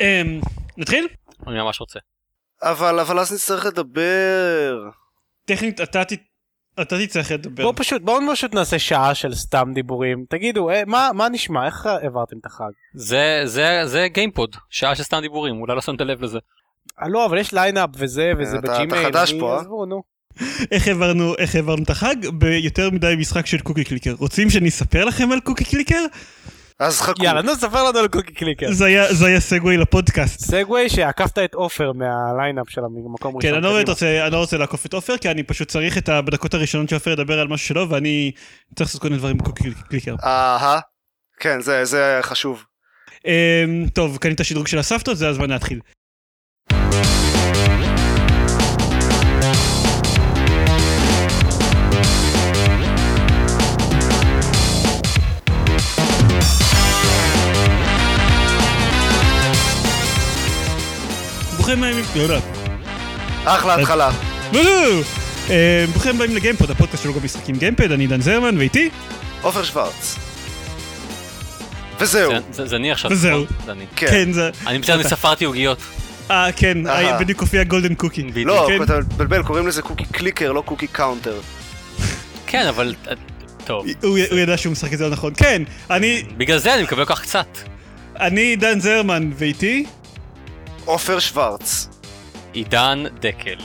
אמ, נתחיל? אני ממש רוצה. אבל, אבל אז נצטרך לדבר. טכנית אתה ת... אתה תצטרך לדבר. בואו פשוט, בואו פשוט נעשה שעה של סתם דיבורים. תגידו, אה, מה, מה נשמע? איך העברתם את החג? זה זה זה גיימפוד שעה של סתם דיבורים אולי לא שמת לב לזה. אה, לא, אבל יש line-up וזה, וזה אתה- אתה בג'ימייל. חדש אני- פה, אה? עזבו, נו. איך העברנו איך העברנו את החג? ביותר מדי משחק של קוקי קליקר. רוצים שאני אספר לכם על קוקי קליקר? אז חכו. יאללה, נו, ספר לנו על קוקי קליקר. זה היה זה היה segue לפודקאסט. segue שעקפת את עופר מה line-up של המקום ראשון. כן, אני לא באמת. רוצה, אני לא רוצה לעקוף את עופר, כי אני פשוט צריך את ה- בדקות הראשונות שעופר ידבר על משהו שלו, ואני צריך לעשות כל מיני דברים בקוקי קליקר. אהה. כן, זה, זה חשוב. אמ, טוב, קנית שדרוג של הסבתות, זה הזמן להתחיל. ברוכים הבאים, לא. אחלה התחלה. וואו! אמ, ברוכים הבאים לגיימפוד, הפודקאסט שלו גם משחקים גיימפוד, אני דן זרמן, ואיתי? עופר שוורץ. וזהו. זה- אני עכשיו. וזהו. נכון? כן. כן, זה... אני בסדר, אני ספרתי עוגיות. אה, כן. בדיוק הופיע golden cookie. לא, כן. אתה מבלבל, קוראים לזה קוקי קליקר, לא קוקי קאונטר. כן אבל אה, טוב. הוא ידע שהוא משחק את זה לא נכון. כן, אני בגלל זה אני מקבל כל כך קצת. אני דן זרמן, ואיתי? עופר שוורץ. עידן דקל.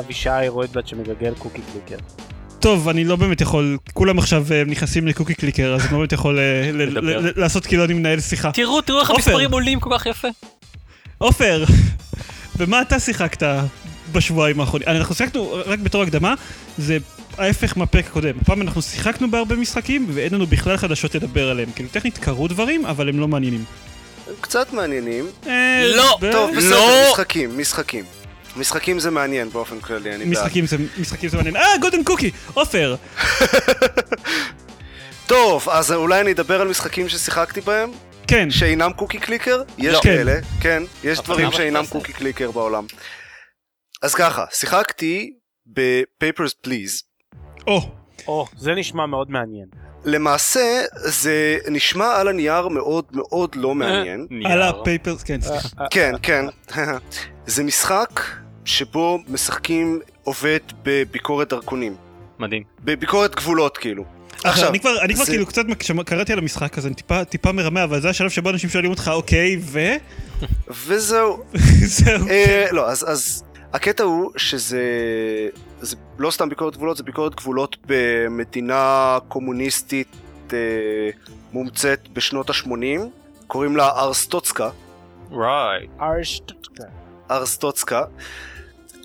אבישי רוידבט שמגגל קוקי קליקר. טוב, אני לא באמת יכול, כולם עכשיו אה, נכנסים לקוקי קליקר, אז אני לא באמת יכול אה, לעשות כאילו אני מנהל שיחה. תראו תראו איך. המספרים עולים כל כך יפה. עופר, במה אתה שיחקת בשבועיים האחרונים? אנחנו שיחקנו, רק בתור הקדמה, זה ההפך מהפרק הקודם. הפעם אנחנו שיחקנו בהרבה משחקים, ואין לנו בכלל חדשות לדבר עליהם. כאילו, טכנית קרו דברים, אבל הם לא מעניינים. הם קצת מעניינים. אה, לא, טוב, בסדר, לא. משחקים, משחקים. משחקים זה מעניין באופן כללי, אני בעד. משחקים זה משחקים זה מעניין. אה, golden cookie! עופר! טוב, אז אולי אני אדבר על משחקים ששיחקתי בהם, כן. שאינם קוקי קליקר? יש לא. כאלה, כן, יש אבל דברים שאינם קוקי קליקר בעולם. אז ככה, שיחקתי ב-Papers Please. או, או, זה נשמע מאוד מעניין. למעשה, זה נשמע על הנייר מאוד מאוד לא מעניין. נייר. על הפייפרס, כן, סליחה. אה, כן, כן. זה משחק שבו משחקים עובד בביקורת דרכונים. מדהים. בביקורת גבולות, כאילו. עכשיו, אני כבר, אני כבר זה- כאילו קצת, כשקראתי על המשחק הזה, אני טיפה, טיפה מרמה, אבל זה השלב שבו אנשים שואלים אותך, אוקיי, ו... וזהו. זהו. אה, לא, אז, אז הקטע הוא שזה זה לא סתם ביקורת גבולות, זה ביקורת גבולות במדינה קומוניסטית אה, מומצאת בשנות ה-80, קוראים לה ארסטוצקה. ארשטוטקה. ארסטוצקה.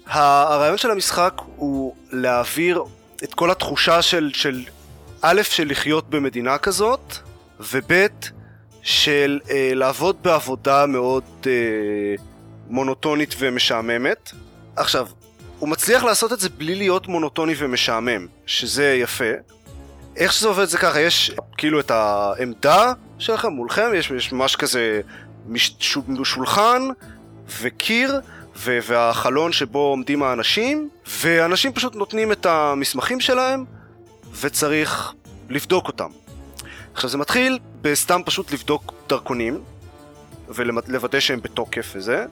ה- הרעיון של המשחק הוא להעביר את כל התחושה של, של א', של לחיות במדינה כזאת, וב', של אה, לעבוד בעבודה מאוד אה, מונוטונית ומשעממת. עכשיו, הוא מצליח לעשות את זה בלי להיות מונוטוני ומשעמם, שזה יפה. איך שזה עובד זה ככה, יש כאילו את העמדה שלכם מולכם, יש, יש ממש כזה מש, שול- שולחן וקיר ו- והחלון שבו עומדים האנשים, ואנשים פשוט נותנים את המסמכים שלהם, וצריך לבדוק אותם. עכשיו זה מתחיל בסתם פשוט לבדוק דרכונים, ולוודא שהם בתוקף וזה,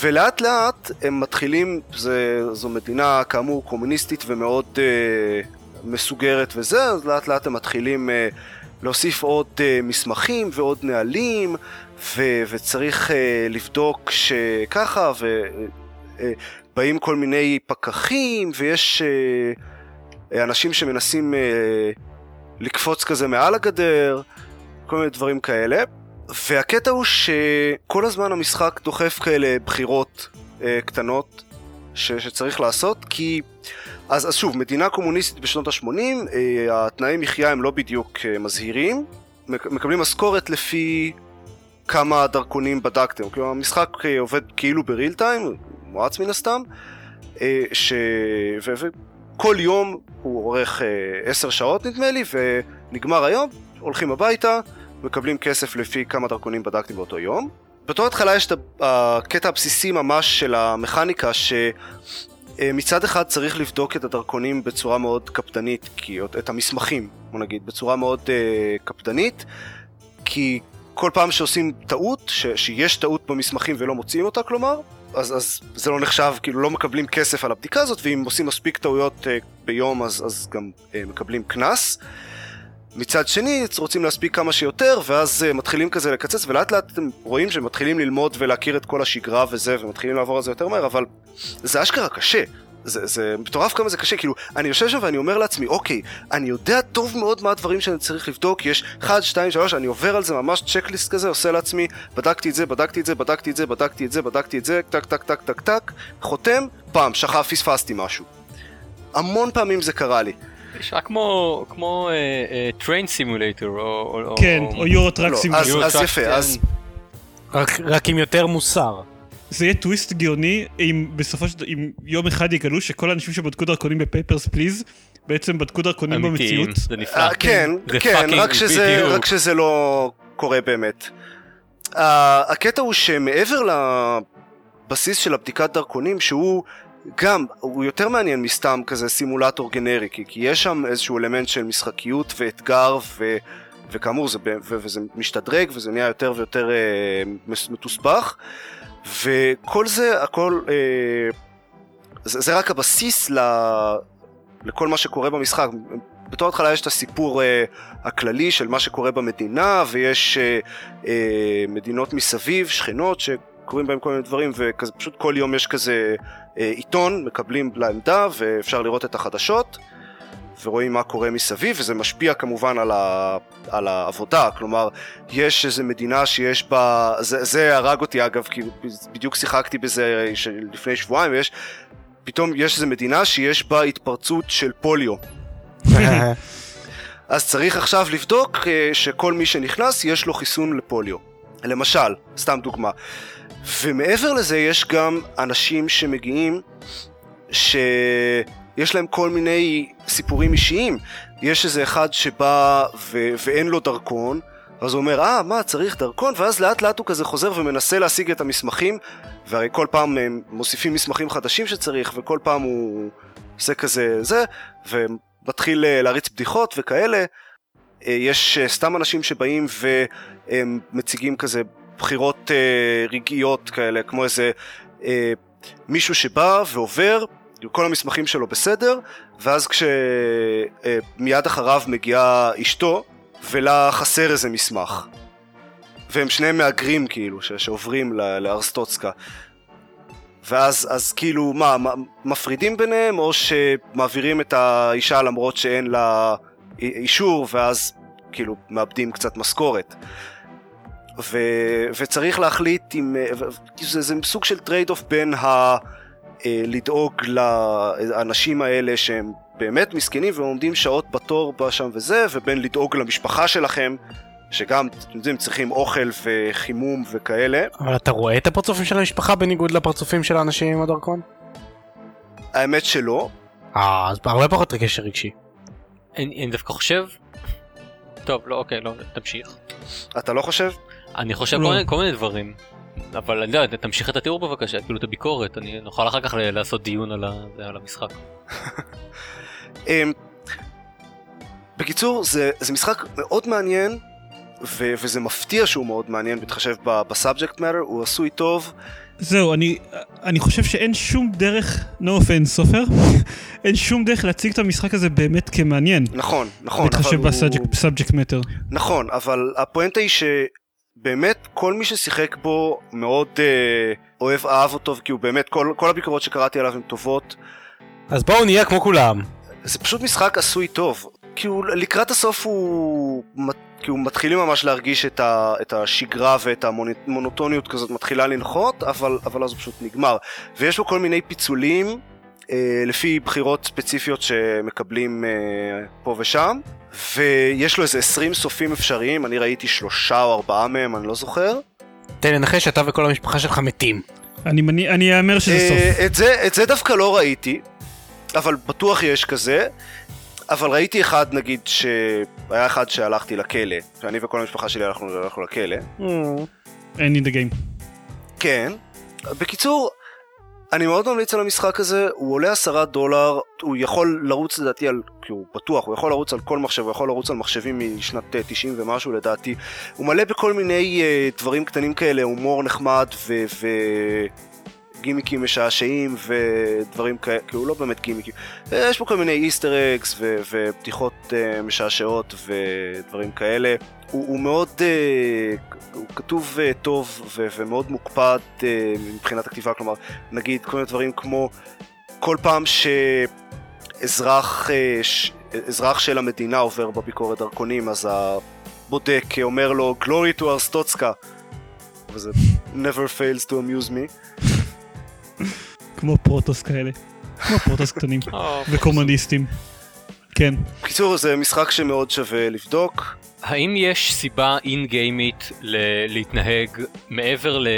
ולאט לאט הם מתחילים, זה, זו מדינה כאמור קומוניסטית ומאוד אה, מסוגרת וזה, אז לאט לאט הם מתחילים אה, להוסיף עוד אה, מסמכים ועוד נהלים, ו- וצריך אה, לבדוק שככה, ובאים כל מיני פקחים, ויש אה, אה, אנשים שמנסים אה, לקפוץ כזה מעל הגדר, כל מיני דברים כאלה. והקטע הוא שכל הזמן המשחק דוחף כאלה בחירות אה, קטנות ש- שצריך לעשות, כי... אז, אז שוב, מדינה קומוניסטית בשנות ה-80, אה, התנאי מחיה הם לא בדיוק אה, מזהירים, מק- מקבלים משכורת לפי כמה דרכונים בדקתם. כלומר, המשחק אה, עובד כאילו בריל טיים, מואץ מן הסתם, אה, ש... ו... וכל יום הוא אורך אה, עשר שעות נדמה לי, ונגמר היום, הולכים הביתה, מקבלים כסף לפי כמה דרכונים בדקתם באותו יום. בתור התחלה יש את הקטע הבסיסי ממש של המכניקה, שמצד אחד צריך לבדוק את הדרכונים בצורה מאוד קפדנית, כי את המסמכים, בוא נגיד, בצורה מאוד uh, קפדנית, כי כל פעם שעושים טעות, ש, שיש טעות במסמכים ולא מוציאים אותה כלומר, אז, אז זה לא נחשב, כאילו לא מקבלים כסף על הבדיקה הזאת, ואם עושים מספיק טעויות אה, ביום אז, אז גם אה, מקבלים קנס. מצד שני, רוצים להספיק כמה שיותר, ואז אה, מתחילים כזה לקצץ, ולאט לאט אתם רואים שמתחילים ללמוד ולהכיר את כל השגרה וזה, ומתחילים לעבור על זה יותר מהר, אבל זה אשכרה קשה. זה, זה מטורף כמה זה קשה, כאילו, אני יושב שם ואני אומר לעצמי, אוקיי, אני יודע טוב מאוד מה הדברים שאני צריך לבדוק, יש 1, 2, 3, אני עובר על זה ממש checklist כזה, עושה לעצמי, בדקתי את זה, בדקתי את זה, בדקתי את זה, בדקתי את זה, בדקתי את זה, טק טק טק טק טק, חותם, פעם, שכח, פספסתי משהו. המון פעמים זה קרה לי. נשמע כמו כמו Train Simulator או כן, או Euro Truck לא, סימולטור. אז, אז יפה, אז רק- רק עם יותר מוסר. זה יהיה טוויסט גאוני אם בסופו של דבר, אם יום אחד יגלו שכל האנשים שבדקו דרכונים ב-Papers Please, בעצם בדקו דרכונים אמיתיים, במציאות. זה נפלא. אה, כן, זה כן, רק שזה. רק שזה לא קורה באמת. ה- הקטע הוא שמעבר לבסיס של הבדיקת דרכונים, שהוא גם, הוא יותר מעניין מסתם כזה סימולטור גנרי, כי, כי יש שם איזשהו אלמנט של משחקיות ואתגר, ו, וכאמור זה, ו, וזה משתדרג וזה נהיה יותר ויותר אה, מתוסבך, וכל זה, הכל, אה, זה, זה רק הבסיס ל, לכל מה שקורה במשחק. בתור התחלה יש את הסיפור אה, הכללי של מה שקורה במדינה, ויש אה, אה, מדינות מסביב, שכנות, שקורים בהם כל מיני דברים, וכזה פשוט כל יום יש כזה עיתון, מקבלים לעמדה, ואפשר לראות את החדשות, ורואים מה קורה מסביב, וזה משפיע כמובן על, ה, על העבודה, כלומר, יש איזו מדינה שיש בה, זה, זה הרג אותי אגב, כי בדיוק שיחקתי בזה לפני שבועיים, ויש, פתאום יש איזו מדינה שיש בה התפרצות של פוליו. אז צריך עכשיו לבדוק אה, שכל מי שנכנס יש לו חיסון לפוליו. למשל, סתם דוגמה. ומעבר לזה יש גם אנשים שמגיעים שיש להם כל מיני סיפורים אישיים. יש איזה אחד שבא ו- ואין לו דרכון, אז הוא אומר, אה, מה, צריך דרכון? ואז לאט לאט הוא כזה חוזר ומנסה להשיג את המסמכים, והרי כל פעם הם מוסיפים מסמכים חדשים שצריך, וכל פעם הוא עושה כזה זה, ומתחיל אה, להריץ בדיחות וכאלה. אה, יש אה, סתם אנשים שבאים והם מציגים כזה בחירות אה, רגעיות כאלה, כמו איזה אה, מישהו שבא ועובר, כל המסמכים שלו בסדר, ואז כשמיד אחריו מגיעה אשתו, ולה חסר איזה מסמך. והם שניהם מהגרים כאילו, ש- שעוברים לארסטוצקה. ואז אז כאילו, מה, מפרידים ביניהם, או שמעבירים את האישה למרות שאין לה אישור, ואז כאילו מאבדים קצת משכורת. ו, וצריך להחליט אם... ו- זה, זה סוג של trade-off בין ה... אה, לדאוג לאנשים האלה שהם באמת מסכנים ועומדים שעות בתור שם וזה, ובין לדאוג למשפחה שלכם, שגם, אתם יודעים, צריכים אוכל וחימום וכאלה. אבל אתה רואה את הפרצופים של המשפחה בניגוד לפרצופים של האנשים עם הדרכון? האמת שלא. אה, אז הרבה פחות קשר רגשי. אני דווקא חושב... טוב, לא, אוקיי, לא, תמשיך. אתה לא חושב? אני חושב לא. כל מיני- כל מיני דברים. אבל אני יודע, תמשיך את התיאור בבקשה, כאילו את הביקורת, אני נוכל אחר כך לעשות דיון על ה- על המשחק. אמ, בקיצור, זה, זה משחק מאוד מעניין, ו, וזה מפתיע שהוא מאוד מעניין, בהתחשב ב- ב subject matter, הוא עשוי טוב. זהו, אני, אני חושב שאין שום דרך, no offense עופר, אין שום דרך להציג את המשחק הזה באמת כמעניין. נכון, נכון, בהתחשב הוא... ב subject matter. נכון, אבל הפואנטה היא שבאמת כל מי ששיחק בו מאוד אה, אוהב, אהב אותו, כי הוא באמת, כל, כל הביקורות שקראתי עליו הן טובות. אז בואו נהיה כמו כולם. זה פשוט משחק עשוי טוב. כי הוא, לקראת הסוף הוא... כי הוא מתחילים ממש להרגיש את, ה, את השגרה ואת המונוטוניות כזאת מתחילה לנחות, אבל, אבל אז הוא פשוט נגמר. ויש בו כל מיני פיצולים לפי בחירות ספציפיות שמקבלים אה, פה ושם, ויש לו איזה 20 סופים אפשריים, אני ראיתי שלושה או ארבעה מהם, אני לא זוכר. תן לי לנחש שאתה וכל המשפחה שלך מתים. אני מני- אני אאמר שזה אה, סוף. את זה, את זה דווקא לא ראיתי, אבל בטוח יש כזה. אבל ראיתי אחד, נגיד, שהיה אחד שהלכתי לכלא, שאני וכל המשפחה שלי הלכנו, הלכנו לכלא. אין in the game. כן. בקיצור, אני מאוד ממליץ על המשחק הזה, הוא עולה עשרה דולר, הוא יכול לרוץ לדעתי על, כי הוא בטוח, הוא יכול לרוץ על כל מחשב, הוא יכול לרוץ על מחשבים משנת אה, 90 ומשהו לדעתי. הוא מלא בכל מיני uh, דברים קטנים כאלה, הומור נחמד ו... ו... גימיקים משעשעים ודברים כאלה, כי הוא לא באמת גימיקים. אה, יש פה כל מיני איסטר אקס ו- ובדיחות uh, משעשעות ודברים כאלה. הוא, הוא מאוד, uh, הוא כתוב uh, טוב ו- ומאוד מוקפד uh, מבחינת הכתיבה, כלומר, נגיד כל מיני דברים כמו כל פעם שאזרח uh, ש- אזרח של המדינה עובר בביקורת דרכונים, אז הבודק אומר לו Glory to our סטוצקה. וזה never fails to amuse me. כמו פרוטוס כאלה. כמו פרוטוס קטנים. וקומוניסטים. כן. בקיצור, זה משחק שמאוד שווה לבדוק. האם יש סיבה אין-גיימית ל- להתנהג מעבר ל...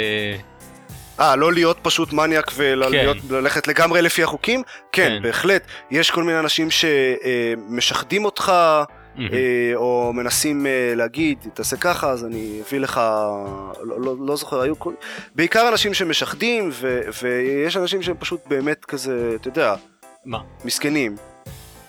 אה, לא להיות פשוט מניאק וללכת כן. לגמרי לפי החוקים? כן, כן. בהחלט. יש כל מיני אנשים שמשחדים אותך, מהמם. אה, או מנסים אה, להגיד, תעשה ככה, אז אני אביא לך... לא, לא, לא זוכר, היו כל... בעיקר אנשים שמשחדים, ו, ויש אנשים שהם פשוט באמת כזה, אתה יודע, מה? מסכנים.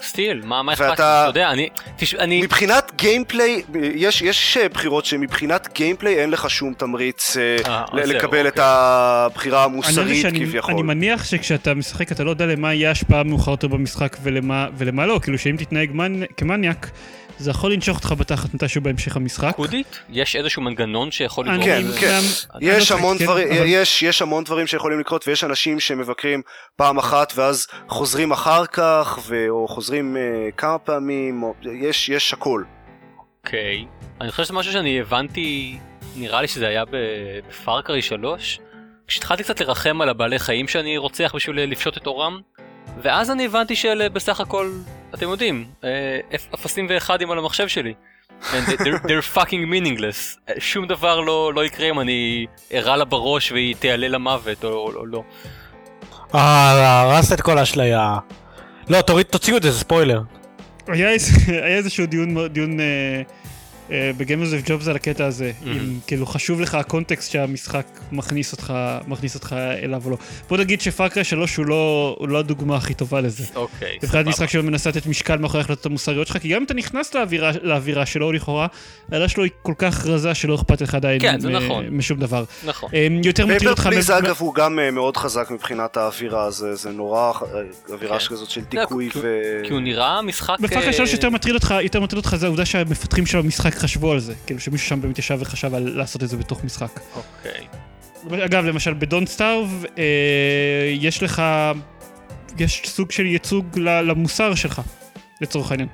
still, מה אכפת לי? ואתה- אתה יודע, אני... תשמע, אני... מבחינת gameplay, יש, יש בחירות שמבחינת gameplay אין לך שום תמריץ אה, אה, זהו, לקבל את אוקיי. הבחירה אני, המוסרית שאני, כביכול. אני מניח שכשאתה משחק אתה לא יודע למה יהיה השפעה מאוחר יותר במשחק ולמה, ולמה לא, כאילו שאם תתנהג מנ... כמניאק, זה יכול לנשוך אותך בתחת מתישהו בהמשך המשחק. קודית? יש איזשהו מנגנון שיכול אני- לגרום כן? כן. יש לא המון צוחק, דברים, כן, אבל- יש, יש המון דברים שיכולים לקרות ויש אנשים שמבקרים פעם אחת ואז חוזרים אחר כך ו... או חוזרים uh, כמה פעמים, או... יש, יש הכל. אוקיי. אני חושב שזה משהו שאני הבנתי, נראה לי שזה היה ב- בפארקרי 3, כשהתחלתי קצת לרחם על הבעלי חיים שאני רוצח בשביל לפשוט את עורם, ואז אני הבנתי שאלה בסך הכל, אתם יודעים, אה, אפ- אפסים ואחדים על המחשב שלי. And they- they're, they're fucking meaningless. אה, שום דבר לא, לא יקרה אם אני אירה לה בראש והיא תעלה למוות או, או, או לא. אה, הרסת את כל האשליה. לא, תוריד, תוציאו את זה, זה ספוילר. היה, היה איזשהו דיון, דיון אה, בגיימרס אוף ג'ובס על הקטע הזה, אמהם. אם כאילו חשוב לך הקונטקסט שהמשחק מכניס אותך, מכניס אותך אליו או לא. בוא נגיד ש-Far Cry 3 הוא לא, הוא לא הדוגמה הכי טובה לזה. אוקיי, מבחינת משחק שלא מנסה לתת משקל מאחורי ההחלטות המוסריות שלך, כי גם אם אתה נכנס לאווירה, לאווירה שלו לכאורה, העלילה שלו היא כל כך רזה שלא אכפת לך עדיין כן, זה מ- נכון. משום דבר. נכון. אה, יותר Papers אותך... Please מ- אגב הוא גם אה, מאוד חזק מבחינת האווירה, זה, זה נורא, אה, אווירה כן. שכזאת של דיכוי כי- ו... כי הוא נראה משחק... ב-Far Cry אה, 3 יותר מטריד אותך, יותר מטריד אותך זה העובדה שהמפתחים של המשחק חשבו על זה. כאילו שמישהו שם באמת ישב וחשב על לעשות את זה בתוך משחק. אוקיי. אגב, למשל בדונט סטארב, אה, יש לך, יש סוג של ייצוג למוסר שלך, לצורך העניין.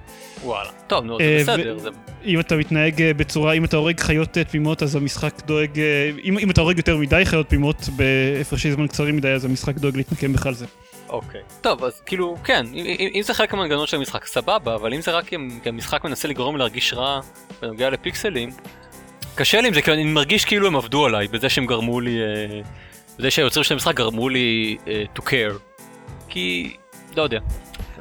וואלה. טוב, נו, אה, זה בסדר. ו- זה- אם אתה מתנהג אה, בצורה, אם אתה הורג חיות אה, תמימות, אז המשחק דואג, אה, אם, אם אתה הורג יותר מדי חיות תמימות בהפרשי זמן קצרים מדי, אז המשחק דואג להתנקם בך על זה. אוקיי. טוב, אז כאילו, כן, אם, אם, אם זה חלק מהמנגנון של המשחק, סבבה, אבל אם זה רק כי המשחק מנסה לגרום להרגיש רע בנוגע לפיקסלים, קשה לי עם זה, כי אני מרגיש כאילו הם עבדו עליי, בזה שהם גרמו לי, אה, בזה שהיוצרים של המשחק גרמו לי אה, to care. כי, לא יודע.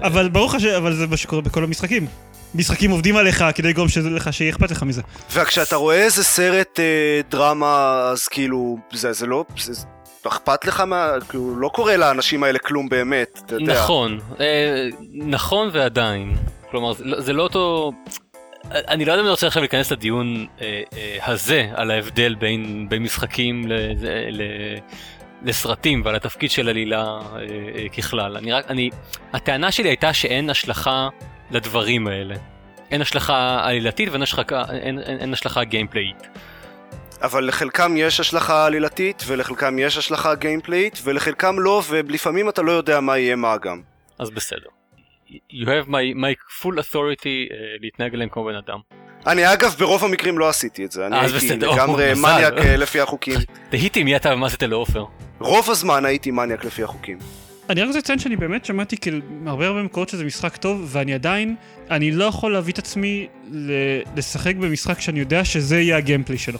אבל ברור לך ש... אבל זה מה שקורה בכל המשחקים. משחקים עובדים עליך כדי לגרום לך שיהיה אכפת לך מזה. וכשאתה רואה איזה סרט אה, דרמה, אז כאילו, זה, זה לא, זה, זה אכפת לך מה, כאילו, לא קורה לאנשים האלה כלום באמת, אתה יודע. נכון, אה, נכון ועדיין. כלומר, זה לא- זה לא אותו... אני לא יודע אם אני רוצה עכשיו להיכנס לדיון אה, אה, הזה על ההבדל בין, בין משחקים ל, ל, לסרטים ועל התפקיד של עלילה אה, אה, ככלל. אני רק, אני, הטענה שלי הייתה שאין השלכה לדברים האלה. אין השלכה עלילתית ואין השלכה, השלכה gameplay אית. אבל לחלקם יש השלכה עלילתית, ולחלקם יש השלכה gameplay אית, ולחלקם לא, ולפעמים אתה לא יודע מה יהיה מה גם. אז בסדר. You have my, my full authority uh, להתנהג אליהם כמו בן אדם. אני אגב ברוב המקרים לא עשיתי את זה, אני אה, אז הייתי בסדר, לגמרי. מניאק אה, לפי החוקים. תהיתי מי אתה ומה עשית לעופר. רוב הזמן הייתי מניאק לפי החוקים. אני רק רוצה לציין שאני באמת שמעתי כאילו הרבה הרבה מקורות שזה משחק טוב, ואני עדיין, אני לא יכול להביא את עצמי ל- לשחק במשחק שאני יודע שזה יהיה הגיימפלי שלו.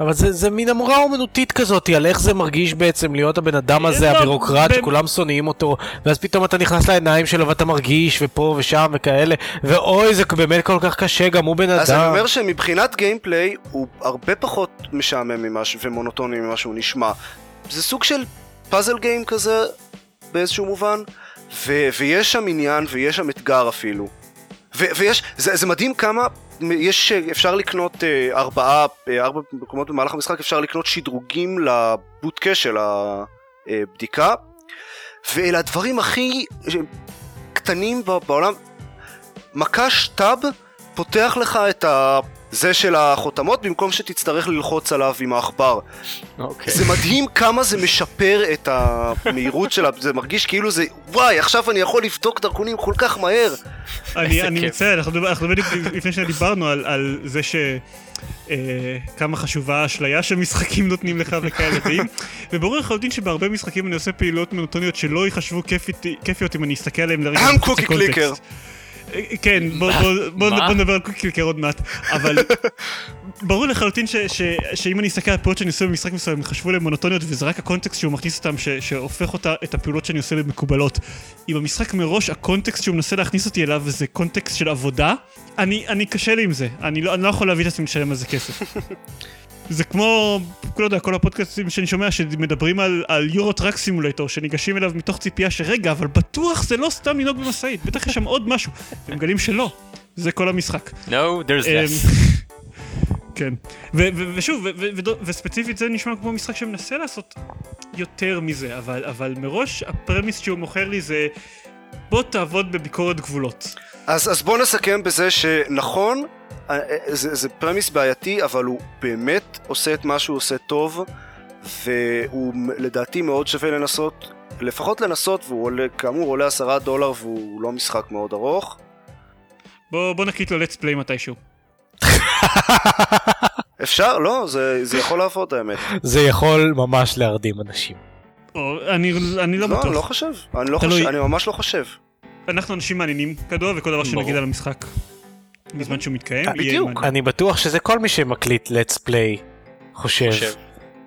אבל זה, זה מין אמרה אומנותית כזאת על איך זה מרגיש בעצם להיות הבן אדם הזה, הבירוקרט, ב- שכולם שונאים אותו, ואז פתאום אתה נכנס לעיניים שלו ואתה מרגיש, ופה ושם וכאלה, ואוי זה באמת כל כך קשה, גם הוא בן אדם. אז אני אומר שמבחינת גיימפליי הוא הרבה פחות משעמם ממה ש- ומונוטוני ממה שהוא נשמע. זה סוג של פאזל גיים כזה באיזשהו מובן, ו- ויש שם עניין ויש שם אתגר אפילו. ו- ויש, זה, זה מדהים כמה, יש, אפשר לקנות אה, ארבעה, אה, ארבע מקומות במהלך המשחק, אפשר לקנות שדרוגים לבוטקה של הבדיקה, ואלה הדברים הכי אה, קטנים בעולם. מקש טאב פותח לך את ה... זה של החותמות במקום שתצטרך ללחוץ עליו עם העכבר. אוקיי. זה מדהים כמה זה משפר את המהירות שלה, זה מרגיש כאילו זה, וואי, עכשיו אני יכול לבדוק דרכונים כל כך מהר. אני, אני. מצטער, אנחנו, בדיוק לפני שדיברנו על, על זה ש... אה, כמה חשובה האשליה שמשחקים נותנים לך וכאלה, ואם, וברור לחלוטין שבהרבה משחקים אני עושה פעילויות מונוטוניות שלא ייחשבו כיפיות אם אני אסתכל עליהם לרגע. מחוץ לקונטקסט. כן, בוא, בוא, בוא, מה? בוא נדבר על קוקי קליקר עוד מעט, אבל ברור לחלוטין שאם אני אסתכל על פעולות שאני עושה במשחק מסוים, הם חשבו להם מונוטוניות, וזה רק הקונטקסט שהוא מכניס אותם, שהופך את הפעולות שאני עושה למקובלות. אם המשחק מראש, הקונטקסט שהוא מנסה להכניס אותי אליו, זה קונטקסט של עבודה, אני, קשה לי עם זה. לא, אני לא יכול להביא את עצמי לשלם על זה כסף. זה כמו, לא יודע, כל הפודקאסטים שאני שומע שמדברים על, על יורו טראק סימולטור, שניגשים אליו מתוך ציפייה שרגע, אבל בטוח זה לא סתם לנהוג במשאית, בטח יש שם עוד משהו. הם מגלים שלא. זה כל המשחק. No, there's אמ, less. כן. ו- ו- ושוב, וספציפית זה נשמע כמו משחק שמנסה לעשות יותר מזה, אבל, אבל מראש הפרמיס שהוא מוכר לי זה בוא תעבוד בביקורת גבולות. אז, אז בואו נסכם בזה שנכון, אה, אה, זה, זה פרמיס בעייתי, אבל הוא באמת עושה את מה שהוא עושה טוב, והוא לדעתי מאוד שווה לנסות, לפחות לנסות, והוא עולה, כאמור עולה עשרה דולר והוא לא משחק מאוד ארוך. בוא, בוא נקליט לו let's play מתישהו. אפשר, לא, זה, זה יכול לעבוד האמת. זה יכול ממש להרדים אנשים. אני, אני לא לא, בטוח. אני לא חושב, אני, לא. חושב, אני ממש לא חושב. אנחנו אנשים מעניינים כדור, וכל דבר. שנגיד על המשחק, בזמן שהוא מתקיים, יהיה בדיוק. אני בטוח שזה כל מי שמקליט let's play חושב. חושב.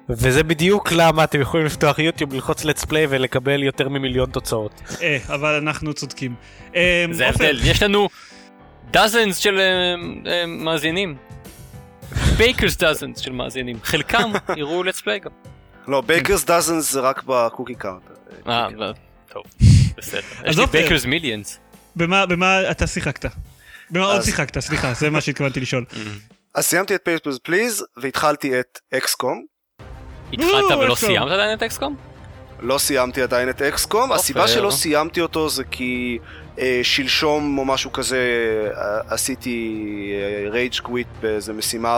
וזה בדיוק למה אתם יכולים לפתוח יוטיוב, ללחוץ let's play ולקבל יותר ממיליון תוצאות. אה, אבל אנחנו צודקים. אה, זה ההבדל. יש לנו dozens של אה, אה, מאזינים. baker's dozens של מאזינים. חלקם יראו let's play גם. לא, baker's dozens זה רק ב-cookie count. אה, ב- טוב, בסדר. יש אז לי. baker's millions. במה, במה אתה שיחקת? במה עוד שיחקת? סליחה, זה מה שהתכוונתי לשאול. אז סיימתי את פייפרס פליז, והתחלתי את אקסקום. התחלת ולא. סיימת עדיין את אקסקום? לא סיימתי עדיין את אקסקום, הסיבה אוקיי. שלא סיימתי אותו זה כי אה, שלשום או משהו כזה אה, עשיתי rage quit באיזה משימה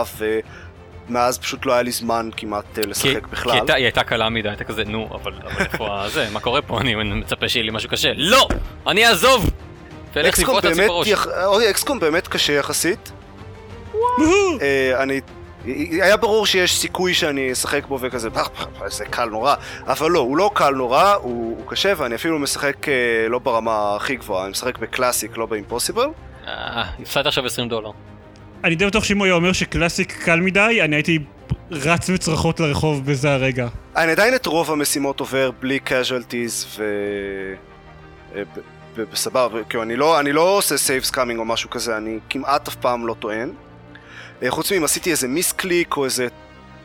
ומאז פשוט לא היה לי זמן כמעט אה, כי לשחק כי בכלל. הייתה- היא הייתה קלה מדי, הייתה כזה, נו, אבל איפה זה, מה קורה פה, אני מצפה שיהיה לי משהו קשה. לא! אני אעזוב! אקסקום יפרוט באמת, בראש. אקסקום באמת קשה יחסית. אה, אני... היה ברור שיש סיכוי שאני אשחק בו וכזה, "אה, זה קל נורא, אבל לא, הוא לא קל נורא, הוא, הוא קשה ואני אפילו משחק אה, לא ברמה הכי גבוהה, אני משחק בקלאסיק, לא באימפוסיבל. אה, הפסדת עכשיו 20 דולר. אני די בטוח שאם הוא היה אומר שקלאסיק קל מדי, אני הייתי רץ בצרחות לרחוב בזה הרגע. אני עדיין את רוב המשימות עובר בלי casualties ו... אה, בסבבה, כאילו אני לא, אני לא עושה save scumming או משהו כזה, אני כמעט אף פעם לא טוען. אה, חוץ מאם עשיתי איזה misclick או איזה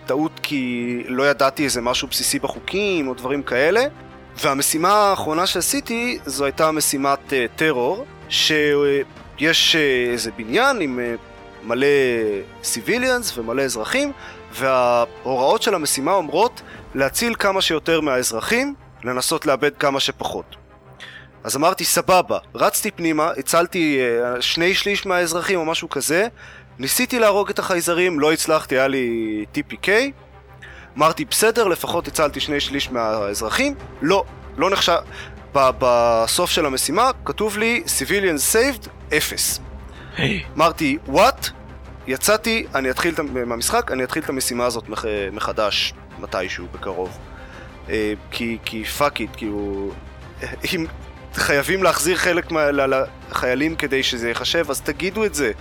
טעות כי לא ידעתי איזה משהו בסיסי בחוקים או דברים כאלה. והמשימה האחרונה שעשיתי זו הייתה משימת טרור, שיש uh, איזה בניין עם מלא סיביליאנס ומלא אזרחים, וההוראות של המשימה אומרות להציל כמה שיותר מהאזרחים, לנסות לאבד כמה שפחות. אז אמרתי סבבה, רצתי פנימה, הצלתי uh, שני שליש מהאזרחים או משהו כזה, ניסיתי להרוג את החייזרים, לא הצלחתי, היה לי TPK. אמרתי בסדר, לפחות הצלתי שני שליש מהאזרחים. לא, לא נחשב. ב- בסוף של המשימה כתוב לי civilian saved, אפס. אמרתי, what? יצאתי, אני אתחיל את, המ- מהמשחק, אני אתחיל את המשימה הזאת מח, מחדש, מתישהו, בקרוב. אה, כי, כי fuck it, כאילו... אם חייבים להחזיר חלק מה- ל- לחיילים כדי שזה ייחשב, אז תגידו את זה.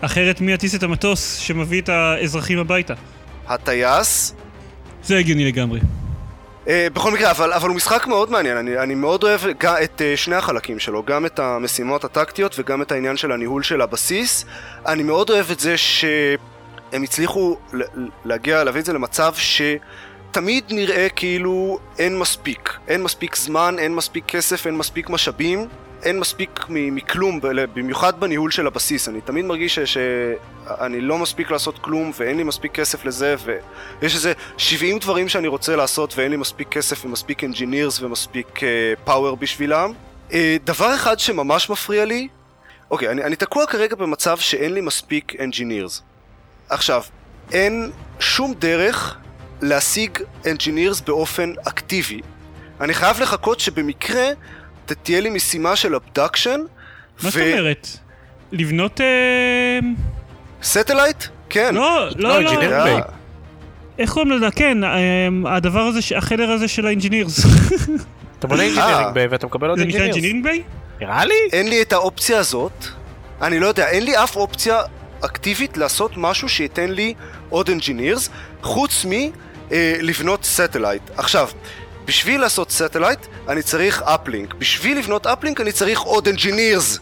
אחרת מי יטיס את המטוס שמביא את האזרחים הביתה? הטייס, זה הגיוני לגמרי. Uh, בכל מקרה, אבל, אבל הוא משחק מאוד מעניין, אני, אני מאוד אוהב את uh, שני החלקים שלו, גם את המשימות הטקטיות וגם את העניין של הניהול של הבסיס. אני מאוד אוהב את זה שהם הצליחו להגיע, להביא את זה למצב תמיד נראה כאילו אין מספיק. אין מספיק זמן, אין מספיק כסף, אין מספיק משאבים, אין מספיק מכלום, במיוחד בניהול של הבסיס. אני תמיד מרגיש שאני לא מספיק לעשות כלום ואין לי מספיק כסף לזה ויש איזה 70 דברים שאני רוצה לעשות ואין לי מספיק כסף ומספיק engineers ומספיק פאוור uh, בשבילם. Uh, דבר אחד שממש מפריע לי, אוקיי, אני, אני תקוע כרגע במצב שאין לי מספיק engineers. עכשיו, אין שום דרך להשיג engineers באופן אקטיבי. אני חייב לחכות שבמקרה תהיה לי משימה של abduction. מה זאת אומרת? לבנות... אה, satellite? כן. לא, לא, לא, לא. אה. איך קוראים לזה? כן, אה, הדבר הזה, החדר הזה של ה engineers. אתה בונה אה. engineering bay ואתה מקבל עוד זה נקרא engineers. engineering bay? נראה לי. אין לי את האופציה הזאת. אני לא יודע, אין לי אף אופציה אקטיבית לעשות משהו שייתן לי עוד engineers, חוץ מ... אה, לבנות satellite. עכשיו, בשביל לעשות satellite, אני צריך uplink. בשביל לבנות אפלינק, אני צריך עוד engineers.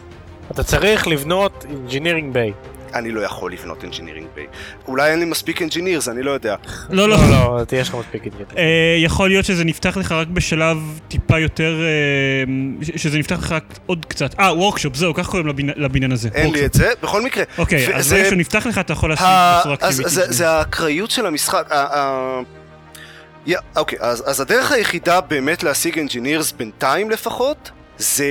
אתה צריך לבנות engineering bay. אני לא יכול לבנות engineering bay. אולי אין לי מספיק engineers, אני לא יודע. לא, לא. לא, לא, תהיה לך מספיק engineering. אה, יכול להיות שזה נפתח לך רק בשלב טיפה יותר... אה, שזה נפתח לך רק עוד קצת. אה, workshop, זהו, כך קוראים לבניין- הזה. אין לי. את זה. בכל מקרה, אוקיי, אז ברגע שהוא נפתח לך אתה יכול ה- בצורה אקטיבית. זה- זה האקראיות של המשחק. ה- יא- אוקיי, אז אז הדרך היחידה באמת להשיג engineers בינתיים לפחות, זה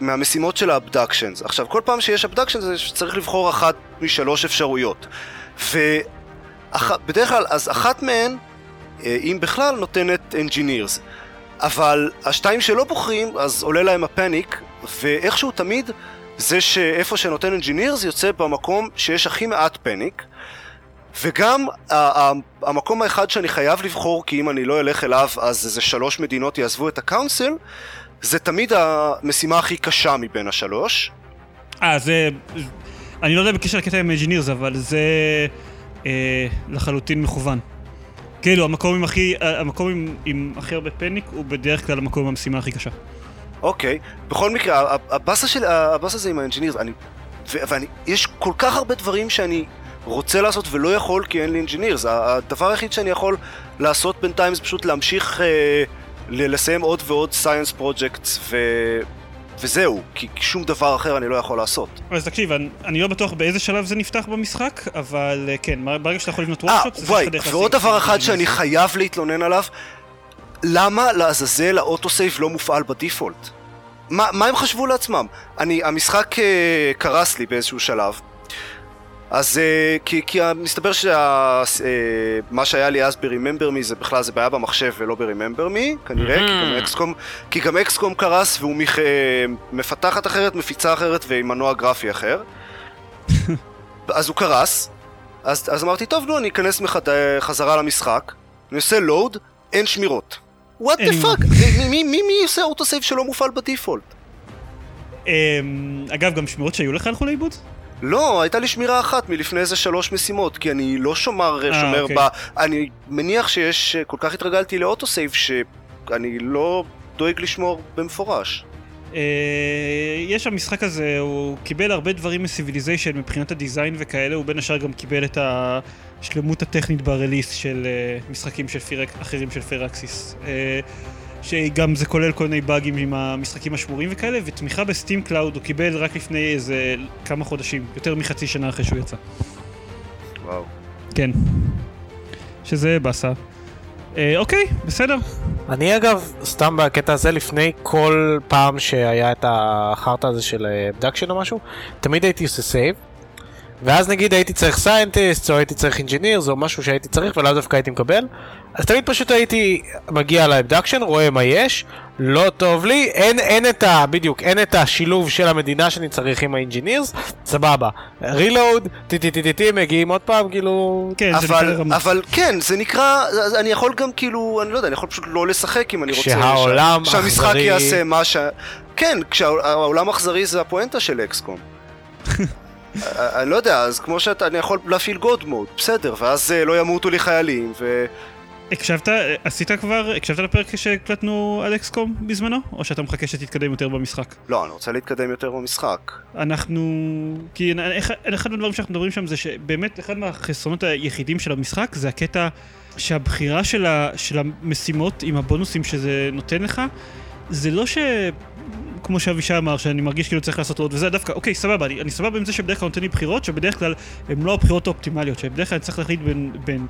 מהמשימות של ה abductions. עכשיו, כל פעם שיש abductions זה שצריך לבחור אחת משלוש אפשרויות. ובדרך כלל, אז אחת מהן, אה, אם בכלל, נותנת engineers. אבל השתיים שלא בוחרים, אז עולה להם הפניק, ואיכשהו תמיד זה שאיפה שנותן engineers יוצא במקום שיש הכי מעט פניק. וגם המקום האחד שאני חייב לבחור, כי אם אני לא אלך אליו אז איזה שלוש מדינות יעזבו את הקאונסל, זה תמיד המשימה הכי קשה מבין השלוש. אה, זה... אני לא יודע בקשר לקטע עם engineers, אבל זה אה, לחלוטין מכוון. כאילו, המקום עם הכי... המקום עם, עם הכי הרבה פניק הוא בדרך כלל המקום עם המשימה הכי קשה. אוקיי, בכל מקרה, הבאסה של... הבאסה הזה עם ה engineers, אני... ו- ואני... יש כל כך הרבה דברים שאני רוצה לעשות ולא יכול כי אין לי engineers. הדבר היחיד שאני יכול לעשות בינתיים זה פשוט להמשיך אה, לסיים עוד ועוד science projects ו... וזהו, כי שום דבר אחר אני לא יכול לעשות. אז תקשיב, אני, אני לא בטוח באיזה שלב זה נפתח במשחק, אבל אה, כן, ברגע שאתה יכול לבנות אה, workshop, זה וואי, לך דרך ועוד דבר אחד. שאני חייב להתלונן עליו, למה לעזאזל ה autosave לא מופעל ב default? מה, מה הם חשבו לעצמם? אני, המשחק אה, קרס לי באיזשהו שלב. אז אה, כי, כי מסתבר שמה שהיה לי אז ב-Remember Me זה בכלל זה בעיה במחשב ולא ב-Remember Me כנראה, כי גם Mhm. אקסקום, כי גם אקסקום קרס והוא מח, אה, מפתחת אחרת, מפיצה אחרת ועם מנוע גרפי אחר. אז הוא קרס, אז, אז אמרתי, טוב, נו, אני אכנס מחד... חזרה למשחק, אני עושה load, אין שמירות. what the fuck? מי עושה autosave שלא מופעל ב default? אמ, אגב, גם שמירות שהיו לך הלכו לאיבוד? לא, הייתה לי שמירה אחת מלפני איזה שלוש משימות, כי אני לא שומר, אה, שומר אוקיי. ב... אני מניח שיש, כל כך התרגלתי ל autosave, שאני לא דואג לשמור במפורש. אה, יש המשחק הזה, הוא קיבל הרבה דברים מ-Civilization מבחינת ה design וכאלה, הוא בין השאר גם קיבל את השלמות הטכנית ב release של אה, משחקים של פירק, אחרים של פיראקסיס. אה, שגם זה כולל כל מיני באגים עם המשחקים השמורים וכאלה, ותמיכה ב Steam Cloud הוא קיבל רק לפני איזה כמה חודשים, יותר מחצי שנה אחרי שהוא יצא. וואו. כן. שזה באסה. אה, אוקיי, בסדר. אני אגב, סתם בקטע הזה, לפני כל פעם שהיה את החרטא הזה של abduction או משהו, תמיד הייתי עושה save. ואז נגיד הייתי צריך scientist, או הייתי צריך engineers, או משהו שהייתי צריך ולאו דווקא הייתי מקבל, אז תמיד פשוט הייתי מגיע ל abduction, רואה מה יש, לא טוב לי, אין, אין את ה... בדיוק, אין את השילוב של המדינה שאני צריך עם ה engineers, סבבה. רילוד, טי טי טי טי טי, מגיעים עוד פעם, כאילו... כן, זה נקרא אבל. אבל כן, זה נקרא, אני יכול גם כאילו, אני לא יודע, אני יכול פשוט לא לשחק אם אני רוצה כשהעולם שה- שהמשחק אכזרי. יעשה מה ש... כן, כשהעולם אכזרי זה הפואנטה של אקסקום. אה, אני לא יודע, אז כמו שאתה, אני יכול להפעיל גוד מוד, בסדר, ואז אה, לא ימותו לי חיילים, ו... הקשבת, עשית כבר, הקשבת לפרק שהקלטנו על אקסקום בזמנו? או שאתה מחכה שתתקדם יותר במשחק? לא, אני רוצה להתקדם יותר במשחק. אנחנו... כי אחד, אחד מהדברים שאנחנו מדברים שם זה שבאמת אחד מהחסרונות היחידים של המשחק זה הקטע שהבחירה של, ה, של המשימות עם הבונוסים שזה נותן לך, זה לא ש... כמו שאבישי אמר, שאני מרגיש כאילו צריך לעשות עוד, וזה דווקא, אוקיי, סבבה, אני, אני סבבה עם זה שבדרך כלל נותן לי בחירות, שבדרך כלל הן לא הבחירות האופטימליות, שבדרך כלל אני צריך להחליט בין, בין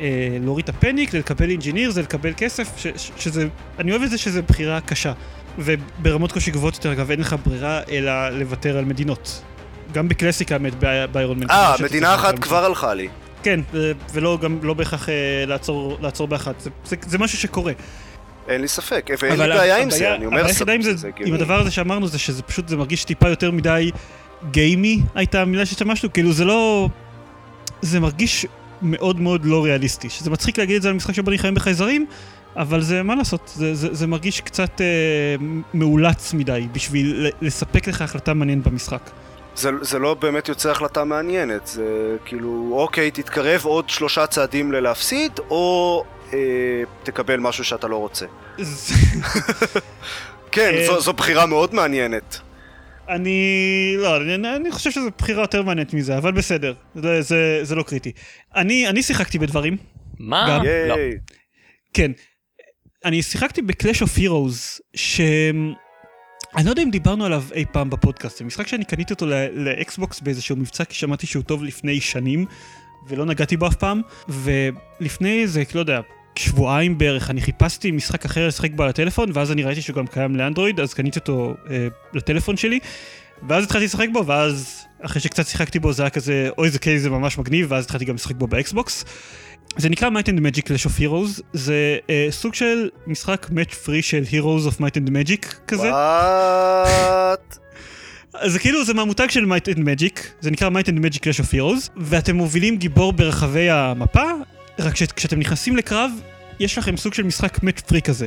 אה, להוריד את הפניק, לקבל אינג'יניר, זה לקבל כסף, ש, ש, שזה, אני אוהב את זה שזה בחירה קשה. וברמות קושי גבוהות יותר, אגב, אין לך ברירה אלא לוותר על מדינות. גם בקלאסיקה, האמת, באיירון מן. אה, מדינה אחת כבר הלכה לי. כן, ולא גם לא בהכרח אה, לעצור, לעצור באחת, זה, זה, זה משהו שקורה. אין לי ספק, ואין לי בעיה עם זה, אני אומר, היחידה עם זה, עם הדבר הזה שאמרנו זה שזה פשוט, זה מרגיש טיפה יותר מדי גיימי, הייתה המילה שהשתמשנו, כאילו זה לא... זה מרגיש מאוד מאוד לא ריאליסטי, שזה מצחיק להגיד את זה על משחק שבו אני חיים בחייזרים, אבל זה, מה לעשות, זה, זה, זה מרגיש קצת אה, מאולץ מדי בשביל לספק לך החלטה מעניינת במשחק. זה, זה לא באמת יוצא החלטה מעניינת, זה כאילו, אוקיי, תתקרב עוד שלושה צעדים ללהפסיד, או אה, תקבל משהו שאתה לא רוצה. כן, זו, אה, זו בחירה מאוד מעניינת. אני... לא, אני, אני חושב שזו בחירה יותר מעניינת מזה, אבל בסדר, זה, זה, זה לא קריטי. אני, אני שיחקתי בדברים. מה? גם, לא. כן. אני שיחקתי ב Clash of Heroes, ש... אני לא יודע אם דיברנו עליו אי פעם בפודקאסט, זה משחק שאני קניתי אותו לאקסבוקס באיזשהו מבצע, כי שמעתי שהוא טוב לפני שנים, ולא נגעתי בו אף פעם, ולפני איזה, לא יודע, שבועיים בערך, אני חיפשתי משחק אחר לשחק בו על הטלפון, ואז אני ראיתי שהוא גם קיים לאנדרואיד, אז קניתי אותו אה, לטלפון שלי, ואז התחלתי לשחק בו, ואז אחרי שקצת שיחקתי בו זה היה כזה, אוי זה nice זה ממש מגניב, ואז התחלתי גם לשחק בו באקסבוקס. זה נקרא Might and Magic Clash of Heroes, זה אה, סוג של משחק match free של Heroes of Might and Magic כזה. וואט? זה כאילו זה מהמותג של Might and Magic, זה נקרא Might and Magic Clash of Heroes, ואתם מובילים גיבור ברחבי המפה, רק כשאתם נכנסים לקרב, יש לכם סוג של משחק free כזה.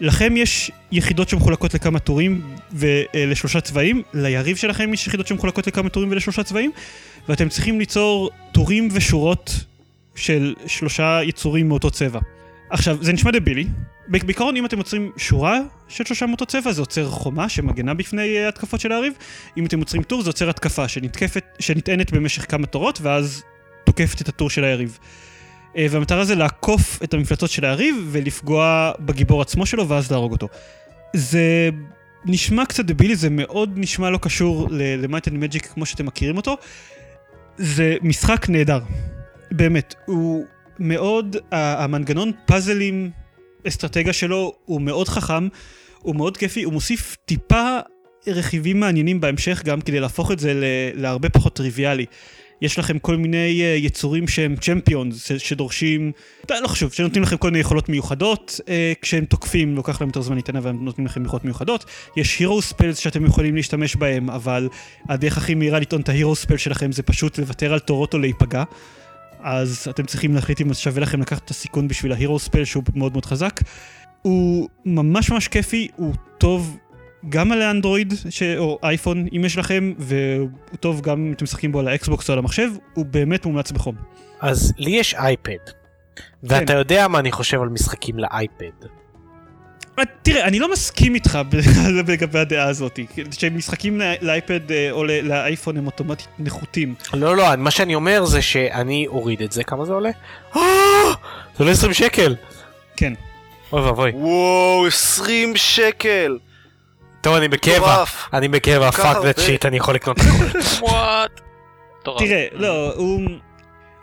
לכם יש יחידות שמחולקות לכמה טורים ולשלושה צבעים, ליריב שלכם יש יחידות שמחולקות לכמה טורים ולשלושה צבעים, ואתם צריכים ליצור טורים ושורות של שלושה יצורים מאותו צבע. עכשיו, זה נשמע דבילי. בעיקרון, אם אתם יוצרים שורה של שלושה מאותו צבע, זה עוצר חומה שמגנה בפני uh, התקפות של היריב. אם אתם יוצרים טור, זה עוצר התקפה שנתקפת, שנטענת במשך כמה תורות, ואז תוקפת את הטור של היריב. Uh, והמטרה זה לעקוף את המפלצות של היריב ולפגוע בגיבור עצמו שלו, ואז להרוג אותו. זה נשמע קצת דבילי, זה מאוד נשמע לא קשור ל-Might and Magic כמו שאתם מכירים אותו. זה משחק נהדר. באמת, הוא מאוד, המנגנון פאזלים, אסטרטגיה שלו הוא מאוד חכם, הוא מאוד כיפי, הוא מוסיף טיפה רכיבים מעניינים בהמשך גם כדי להפוך את זה להרבה פחות טריוויאלי. יש לכם כל מיני אה, יצורים שהם צ'מפיונס, שדורשים, לא חשוב, שנותנים לכם כל מיני יכולות מיוחדות, אה, כשהם תוקפים לוקח להם יותר זמן להתענה והם נותנים לכם יכולות מיוחדות. יש הירו ספלס שאתם יכולים להשתמש בהם, אבל הדרך הכי מהירה לטעון את ה hero spell שלכם זה פשוט לוותר על תורות או להיפגע. אז אתם צריכים להחליט אם שווה לכם לקחת את הסיכון בשביל ה hero spell שהוא מאוד מאוד חזק. הוא ממש ממש כיפי, הוא טוב גם על האנדרואיד ש... או אייפון אם יש לכם, והוא טוב גם אם אתם משחקים בו על האקסבוקס או על המחשב, הוא באמת מומלץ בחום. אז לי יש אייפד, ואתה כן. יודע מה אני חושב על משחקים לאייפד. אה, תראה, אני לא מסכים איתך לגבי הדעה הזאת, שמשחקים לאייפד אה, או לאייפון הם אוטומטית נחותים. לא, לא, מה שאני אומר זה שאני אוריד את זה, כמה זה עולה? אה, זה עולה 20 שקל. כן. אוי ואבוי. וואו, 20 שקל. טוב, אני בקבע, אני בקבע, fuck that shit, אני יכול לקנות. what. תראה, לא, הוא...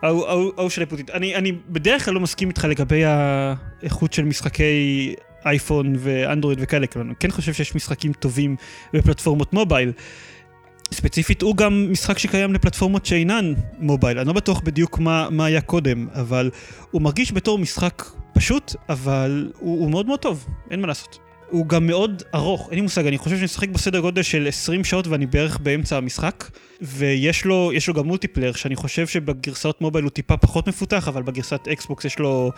ההוא של הפוטית. אני בדרך כלל לא מסכים איתך לגבי האיכות של משחקי אייפון ואנדרואיד וכאלה, כאילו, אני כן חושב שיש משחקים טובים בפלטפורמות מובייל. ספציפית הוא גם משחק שקיים לפלטפורמות שאינן מובייל, אני לא בטוח בדיוק מה, מה היה קודם, אבל הוא מרגיש בתור משחק פשוט, אבל הוא, הוא מאוד מאוד טוב, אין מה לעשות. הוא גם מאוד ארוך, אין לי מושג, אני חושב שאני משחק בסדר גודל של 20 שעות ואני בערך באמצע המשחק, ויש לו, לו גם multiplayer, שאני חושב שבגרסאות מובייל הוא טיפה פחות מפותח, אבל בגרסת אקסבוקס יש לו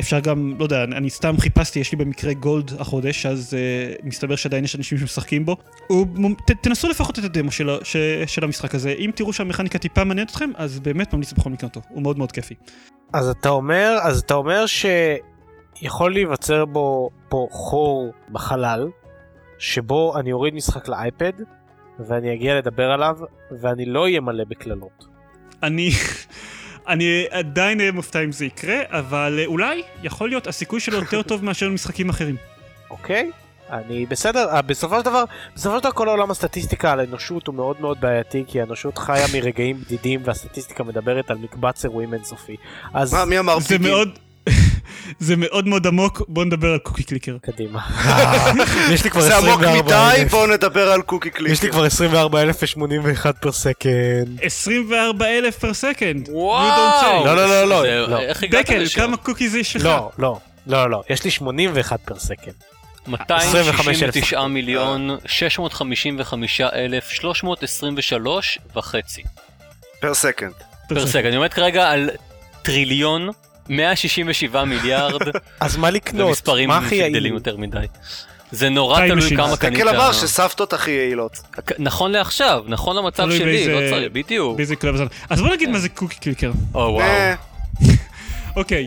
אפשר גם, לא יודע, אני סתם חיפשתי, יש לי במקרה גולד החודש, אז uh, מסתבר שעדיין יש אנשים שמשחקים בו. הוא, ת, תנסו לפחות את הדמו של, ש, של המשחק הזה. אם תראו שהמכניקה טיפה מעניינת אתכם, אז באמת ממליץ בכל מקרה אותו. הוא מאוד מאוד כיפי. אז אתה אומר, אז אתה אומר שיכול להיווצר בו פה חור בחלל, שבו אני אוריד משחק לאייפד, ואני אגיע לדבר עליו, ואני לא אהיה מלא בקללות. אני... אני עדיין אהיה מופתע אם זה יקרה, אבל אולי, יכול להיות, הסיכוי שלו יותר טוב מאשר משחקים אחרים. אוקיי, אני בסדר, אה, בסופו של דבר, בסופו של דבר כל העולם הסטטיסטיקה על האנושות הוא מאוד מאוד בעייתי, כי האנושות חיה מרגעים בדידים והסטטיסטיקה מדברת על מקבץ אירועים אינסופי. אז מה, מי אמר זה בדידים? מאוד... זה מאוד מאוד עמוק, בואו נדבר על קוקי קליקר. קדימה. יש לי כבר זה עמוק 24 מדי, אלף. בואו נדבר על קוקי קליקר. יש לי כבר 24,081 per second. 24 אלף per second. וואו! לא, לא, לא, לא, לא. איך הגעת דקל, לשם? כמה cookies יש לך? לא, לא, לא, לא, יש לי 81 per second. 269 מיליון 655 אלף 323 וחצי per second. per second. אני עומד כרגע על טריליון 167 מיליארד אז מה לקנות? ומספרים? שגדלים יותר מדי. זה נורא תלוי. כמה קנית. דקל אמר שסבתות הכי יעילות. נכון לעכשיו, נכון למצב שלי, באיזה- לא צריך, בדיוק. באיזה קלב הזמן. אז בוא נגיד מה זה קוקי קליקר. או וואו. אה, אוקיי,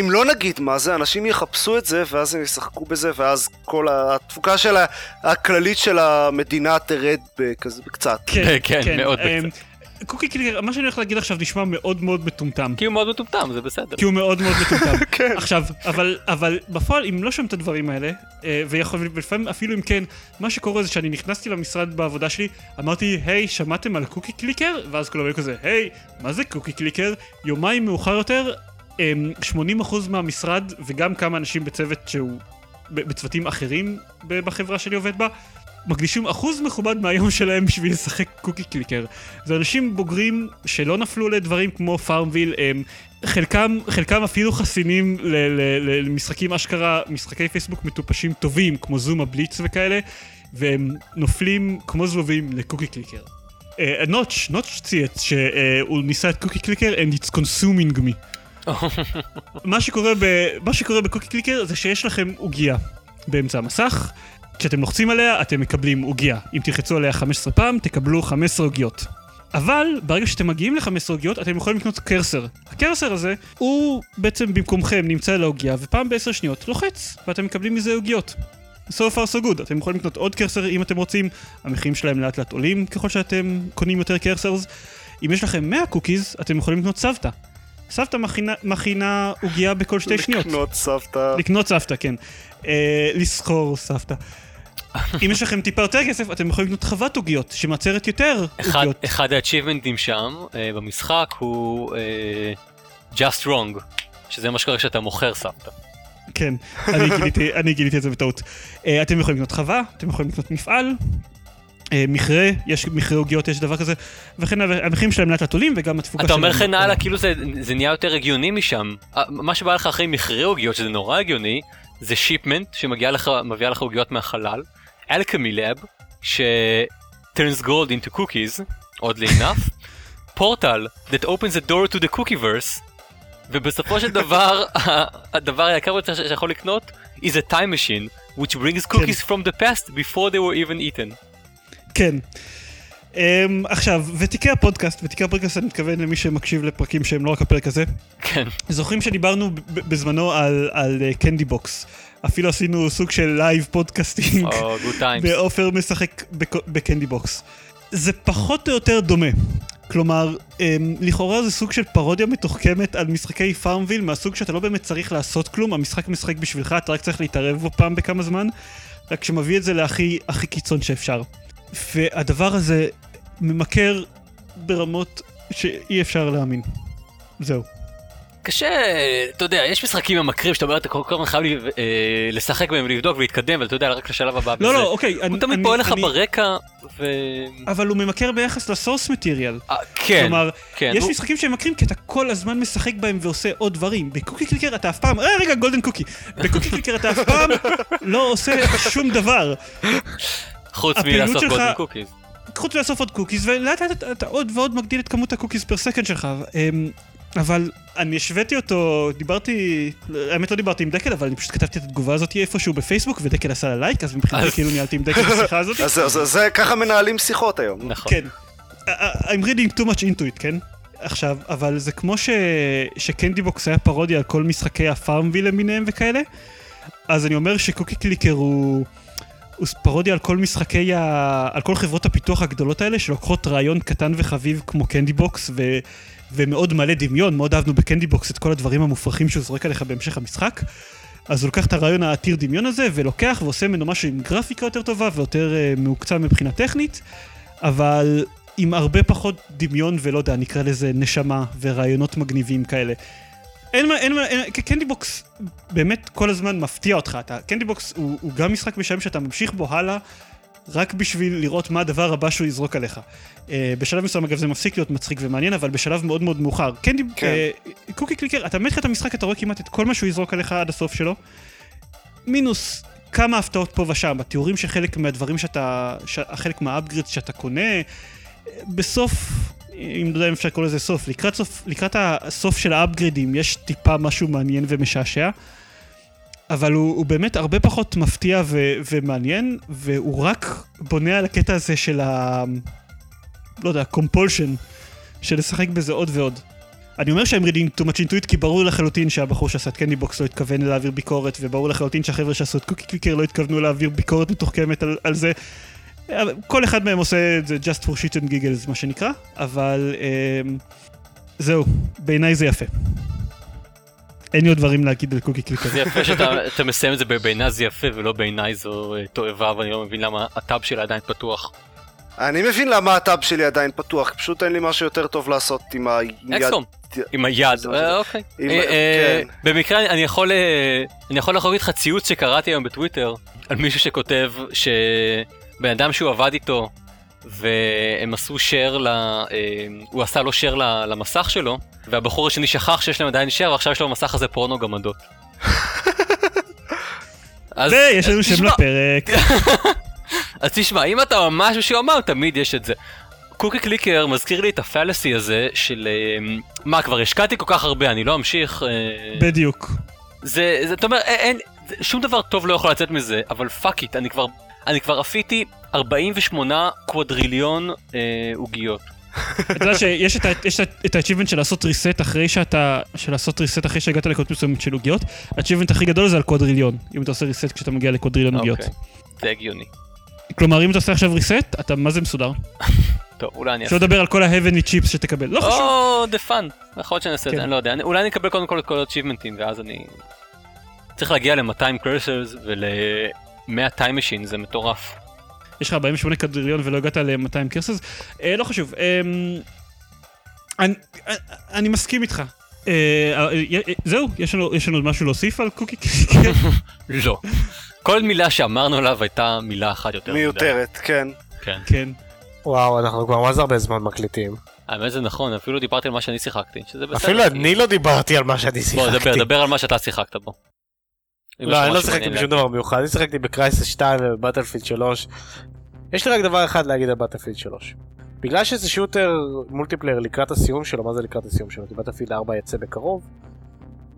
אם לא נגיד מה זה, אנשים יחפשו את זה, ואז הם ישחקו בזה, ואז כל התפוקה של הכללית של המדינה תרד בכזה קצת. כן, כן, מאוד אמ, בקצת. קוקי קליקר, מה שאני הולך להגיד עכשיו נשמע מאוד מאוד מטומטם. כי הוא מאוד מטומטם, זה בסדר. כי הוא מאוד מאוד מטומטם. כן. עכשיו, אבל, אבל בפועל, אם לא שומעים את הדברים האלה, אה, ויכול, ולפעמים אפילו אם כן, מה שקורה זה שאני נכנסתי למשרד בעבודה שלי, אמרתי, היי, שמעתם על Cookie Clicker? ואז כולם היו כזה, היי, מה זה Cookie Clicker? יומיים מאוחר יותר, אמ, 80% מהמשרד, וגם כמה אנשים בצוות שהוא, בצוותים אחרים בחברה שאני עובד בה, מקדישים אחוז מכובד מהיום שלהם בשביל לשחק Cookie Clicker. זה אנשים בוגרים שלא נפלו לדברים כמו FarmVille, הם, חלקם, חלקם אפילו חסינים למשחקים אשכרה, משחקי פייסבוק מטופשים טובים, כמו זום הבליץ וכאלה, והם נופלים כמו זבובים לקוקי קליקר. אה, נוטש, נוטש צייץ שהוא ניסה את קוקי קליקר and it's consuming me. מה שקורה, ב, מה שקורה בקוקי קליקר זה שיש לכם עוגייה באמצע המסך, כשאתם לוחצים עליה אתם מקבלים עוגייה. אם תלחצו עליה 15 פעם תקבלו 15 עוגיות. אבל ברגע שאתם מגיעים ל-15 עוגיות אתם יכולים לקנות קרסר. הקרסר הזה הוא בעצם במקומכם נמצא על העוגייה ופעם בעשר שניות לוחץ ואתם מקבלים מזה עוגיות. So far so good, אתם יכולים לקנות עוד קרסר אם אתם רוצים, המחירים שלהם לאט לאט עולים ככל שאתם קונים יותר קרסרס. אם יש לכם 100 קוקיז, אתם יכולים לקנות סבתא. סבתא מכינה- מכינה עוגייה בכל שתי שניות. לקנות סבתא. לקנות סבתא, כן. אה, לסחור סבתא. אם יש לכם טיפה יותר כסף, אתם יכולים לקנות חוות עוגיות, שמייצרת יותר אחד- עוגיות. אחד האצ'יבמנטים שם, אה, במשחק, הוא אה, Just Wrong, שזה מה שקורה כשאתה מוכר סבתא. כן, אני גיליתי, אני גיליתי את זה בטעות. אה, אתם יכולים לקנות חווה, אתם יכולים לקנות מפעל, מכרה, יש מכרה עוגיות, יש דבר כזה, וכן המחירים שלהם לאט לאט עולים, וגם התפוקה אתה אומר שלהם- כן הלאה, כאילו זה, זה נהיה יותר הגיוני משם. אה, מה שבא לך אחרי מכרה עוגיות, שזה נורא הגיוני, זה שיפמנט שמביאה לך, לך עוגיות מהחלל, אלקמי לב, ש... turns gold into cookies, oddly enough, portal that opens the door to the cookieverse, ובסופו של דבר, הדבר היקר ביותר שאתה יכול לקנות, is a time machine, which brings cookies from the past before they were even eaten. כן. אמ, עכשיו, ותיקי הפודקאסט, ותיקי הפודקאסט אני מתכוון למי שמקשיב לפרקים שהם לא רק הפרק הזה, כן. זוכרים שדיברנו בזמנו על, על Candy Box. אפילו עשינו סוג של live podcasting. oh good times. ועופר משחק בק- ב Candy Box. זה פחות או יותר דומה. כלומר, אמ, לכאורה זה סוג של פרודיה מתוחכמת על משחקי FarmVille מהסוג שאתה לא באמת צריך לעשות כלום, המשחק משחק בשבילך, אתה רק צריך להתערב בו פעם בכמה זמן, רק שמביא את זה להכי הכי קיצון שאפשר. והדבר הזה ממכר ברמות שאי אפשר להאמין. זהו. קשה, אתה יודע, יש משחקים ממכרים שאתה אומר, אתה כל הזמן חייב אה, לשחק בהם, לבדוק ולהתקדם, ואתה יודע, רק לשלב הבא לא. לא, אוקיי. הוא אני- תמיד אני- פועל לך אני- ברקע, ו... אבל הוא ממכר ביחס ל source material. אה, כן, כלומר, כן. יש הוא- משחקים שהם ממכרים כי אתה כל הזמן משחק בהם ועושה עוד דברים. ב Cookie Clicker אתה אף פעם, אה רגע golden cookie. ב Cookie Clicker אתה אף פעם לא עושה שום דבר. חוץ מלעשות שלך- golden cookies. חוץ מלאסוף עוד cookies ולאט לאט אתה- אתה עוד ועוד מגדיל את כמות ה cookies per second שלך. אמ, אבל אני השוויתי אותו, דיברתי, האמת לא דיברתי עם דקל, אבל אני פשוט כתבתי את התגובה הזאת איפשהו בפייסבוק, ודקל עשה לה לייק, אז מבחינתי כאילו ניהלתי עם דקל את השיחה הזאת. אז זה- ככה מנהלים שיחות היום. נכון. כן. I'm reading too much into it, כן? עכשיו, אבל זה כמו ש... ש Candy Box היה פרודיה על כל משחקי ה FarmVille למיניהם וכאלה, אז אני אומר ש Cookie Clicker הוא... הוא פרודיה על כל משחקי ה... על כל חברות הפיתוח הגדולות האלה, שלוקחות רעיון קטן וחביב כמו Candy Box, ו... ומאוד מלא דמיון, מאוד אהבנו ב Candy Box את כל הדברים המופרכים שהוא זורק עליך בהמשך המשחק. אז הוא לוקח את הרעיון העתיר דמיון הזה, ולוקח ועושה ממנו משהו עם גרפיקה יותר טובה ויותר אה, מהוקצעת מבחינה טכנית, אבל עם הרבה פחות דמיון ולא יודע, נקרא לזה נשמה ורעיונות מגניבים כאלה. אין מה, אין מה, Candy Box באמת כל הזמן מפתיע אותך, אתה, Candy Box הוא, הוא גם משחק משלם שאתה ממשיך בו הלאה רק בשביל לראות מה הדבר הבא שהוא יזרוק עליך. אה, בשלב מסוים אגב זה מפסיק להיות מצחיק ומעניין, אבל בשלב מאוד מאוד מאוחר. Candy, כן. uh, קוקי קליקר, אתה מתחיל את המשחק, אתה רואה כמעט את כל מה שהוא יזרוק עליך עד הסוף שלו. מינוס כמה הפתעות פה ושם, התיאורים של חלק מהדברים שאתה, ש- חלק מהאפגרידס שאתה קונה, בסוף, אם לא יודע אם אפשר לקרוא לזה סוף, לקראת, סוף, לקראת הסוף של האפגרידים יש טיפה משהו מעניין ומשעשע, אבל הוא, הוא באמת הרבה פחות מפתיע ו, ומעניין, והוא רק בונה על הקטע הזה של ה... לא יודע, compulsion, של לשחק בזה עוד ועוד. אני אומר ש I'm reading too much into it כי ברור לחלוטין שהבחור שעשה את Candy Box לא התכוון להעביר ביקורת וברור לחלוטין שהחבר'ה שעשו את Cookie Clicker לא התכוונו להעביר ביקורת מתוחכמת על, על זה. כל אחד מהם עושה את זה just for shit and giggles מה שנקרא, אבל אה, זהו, בעיניי זה יפה. אין לי עוד דברים להגיד על Cookie Clicker. זה יפה שאתה אתה מסיים את זה בבעיניי זה יפה ולא בעיניי זו אה, תועבה ואני לא מבין למה הטאב שלה עדיין פתוח. אני מבין למה הטאב שלי עדיין פתוח, פשוט אין לי משהו יותר טוב לעשות עם היד. אקסקום. עם היד, אה, אוקיי. אה, כן. במקרה אני יכול אני יכול לחלוק איתך ציוץ שקראתי היום בטוויטר על מישהו שכותב שבן אדם שהוא עבד איתו והם עשו share, ל... אה, הוא עשה לו share ל- למסך שלו והבחור השני שכח שיש להם עדיין share ועכשיו יש לו במסך הזה פורנו גמדות. אז ויש לנו שם לפרק. אז תשמע, אם אתה ממש משועמם, תמיד יש את זה. קוקי קליקר מזכיר לי את ה-fallacy הזה של אה, מה כבר השקעתי כל כך הרבה אני לא אמשיך אה, בדיוק. זה זה אתה אומר אין, שום דבר טוב לא יכול לצאת מזה אבל fuck it אני כבר אני כבר אפיתי 48 קוודריליון אה, עוגיות. אתה יודע שיש את ה-achievement של לעשות reset אחרי שאתה, של לעשות reset אחרי שהגעת לקוד מסוימת של עוגיות, ה-achievement הכי גדול זה על קוודריליון, אם אתה עושה reset כשאתה מגיע לקוודריליון עוגיות. אוקיי, זה הגיוני. כלומר אם אתה עושה עכשיו reset, אתה מה זה מסודר? טוב אולי אני שלא לדבר על כל ה-heavenly chips שתקבל, לא חשוב. או the fun. יכול להיות שאני אעשה את כן. זה אני לא יודע אולי אני אקבל קודם כל את כל ה-achievement ים ואז אני צריך להגיע ל-200 cursors ול-100 time machine זה מטורף. יש לך 48 קוודריליון ולא הגעת ל-200 cursors, אה, לא חשוב. אה, אני- אה, אני מסכים איתך. אה, אה, אה, זהו, יש לנו יש לנו עוד משהו להוסיף על קוקי קליקר? לא. כל מילה שאמרנו עליו הייתה מילה אחת יותר. מיותרת, כן. כן. כן. וואו, אנחנו כבר מה זה הרבה זמן מקליטים. האמת זה נכון, אפילו דיברתי על מה שאני שיחקתי, שזה בסדר. אפילו אני לא דיברתי על מה שאני בוא, שיחקתי. דבר, דבר על מה שאתה שיחקת בו. לא, אני לא שיחקתי בשום דבר מיוחד, אני שיחקתי בקרייסס 2 ובבטלפילד 3. יש לי רק דבר אחד להגיד על בטלפילד 3. בגלל שזה שוטר מולטיפלייר לקראת הסיום שלו, מה זה לקראת הסיום שלו? כי בטלפילד 4 יצא בקרוב.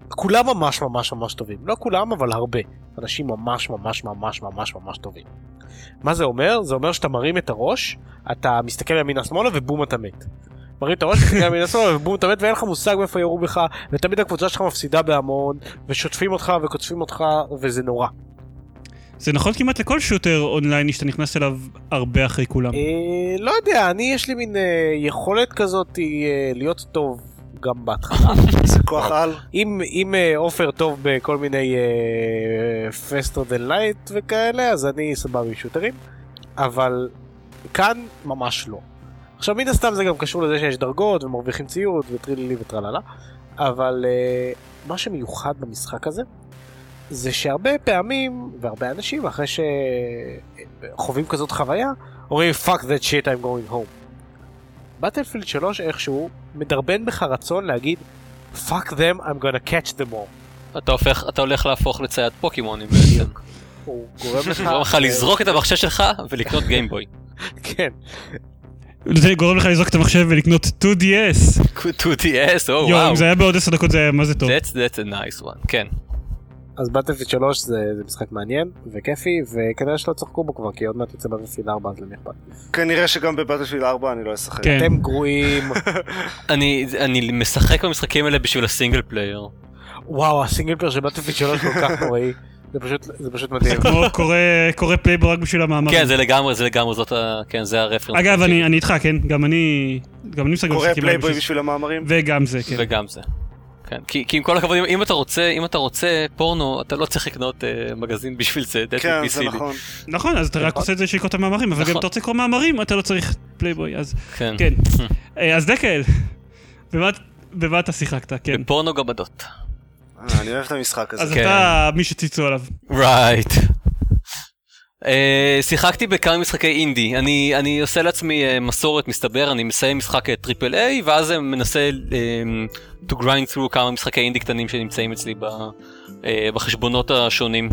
כולם ממש ממש ממש טובים. לא כולם, אבל הרבה. אנשים ממש ממש ממש ממש ממש טובים. מה זה אומר? זה אומר שאתה מרים את הראש, אתה מסתכל ימינה שמאלה ובום אתה מת. מרים את הראש, מסתכל ימינה שמאלה ובום אתה מת ואין לך מושג מאיפה ירו בך, ותמיד הקבוצה שלך מפסידה בהמון, ושוטפים אותך וקוטפים אותך, וזה נורא. זה נכון כמעט לכל שוטר אונלייני שאתה נכנס אליו הרבה אחרי כולם. אה, לא יודע, אני יש לי מין אה, יכולת כזאת אה, להיות טוב גם בהתחלה. זה כוח על. אם אם עופר טוב בכל מיני faster than light וכאלה, אז אני סבבה עם שוטרים, אבל כאן ממש לא. עכשיו מן הסתם זה גם קשור לזה שיש דרגות ומרוויחים ציוד וטרילילי וטרללה, אבל אה, מה שמיוחד במשחק הזה, זה שהרבה פעמים, והרבה אנשים אחרי שחווים כזאת חוויה, אומרים fuck that shit I'm going home. בטלפילד 3 איכשהו מדרבן בך רצון להגיד fuck them I'm gonna catch them all. אתה הופך, אתה הולך להפוך לצייד פוקימונים בעצם. הוא גורם לך... גורם לך לזרוק את המחשב שלך ולקנות גיימבוי. כן. זה גורם לך לזרוק את המחשב ולקנות 2DS. 2DS, או וואו. אם זה היה בעוד 10 דקות זה היה מה זה טוב. That's that's a nice one, כן. אז בטלפילד 3 זה, זה משחק מעניין וכיפי וכנראה שלא צחקו בו כבר כי עוד מעט יוצא בטלפילד 4 אז למי אכפת. כנראה שגם בבטלפילד 4 אני לא אשחק. כן. אתם גרועים. אני אני משחק במשחקים האלה בשביל ה-single player. וואו, ה-single player של בטלפילד 3 כל כך נוראי. זה פשוט, זה פשוט מדהים. כמו קורא- קורא פלייבוי רק בשביל המאמרים. כן, זה לגמרי, זה לגמרי, זאת ה... כן, זה ה-reference. אגב, אני אני איתך, כן? גם אני... גם אני משחק קורא פלייבוי בשביל- בשביל המאמרים? וגם זה, כן. וגם זה. כן, כי, כי עם כל הכבוד, אם, אתה רוצה, אם אתה רוצה פורנו, אתה לא צריך לקנות אה, מגזין בשביל זה, דטי כן, PC זה לי. נכון. נכון, אז אתה רק נכון. עושה את זה שיקרוא את המאמרים, אבל גם נכון. אתה רוצה לקרוא מאמרים, אתה לא צריך פלייבוי, אז כן. כן. אה, אז דקל, במה- במה אתה שיחקת? כן. בפורנו גמדות. אה, אני אוהב את המשחק אז הזה. כן. אתה מי שציצו עליו. Right. אה, שיחקתי בכמה משחקי אינדי, אני, אני עושה לעצמי אה, מסורת מסתבר, אני מסיים משחק triple A ואז מנסה אה, to grind through כמה משחקי אינדי קטנים שנמצאים אצלי ב, אה, בחשבונות השונים.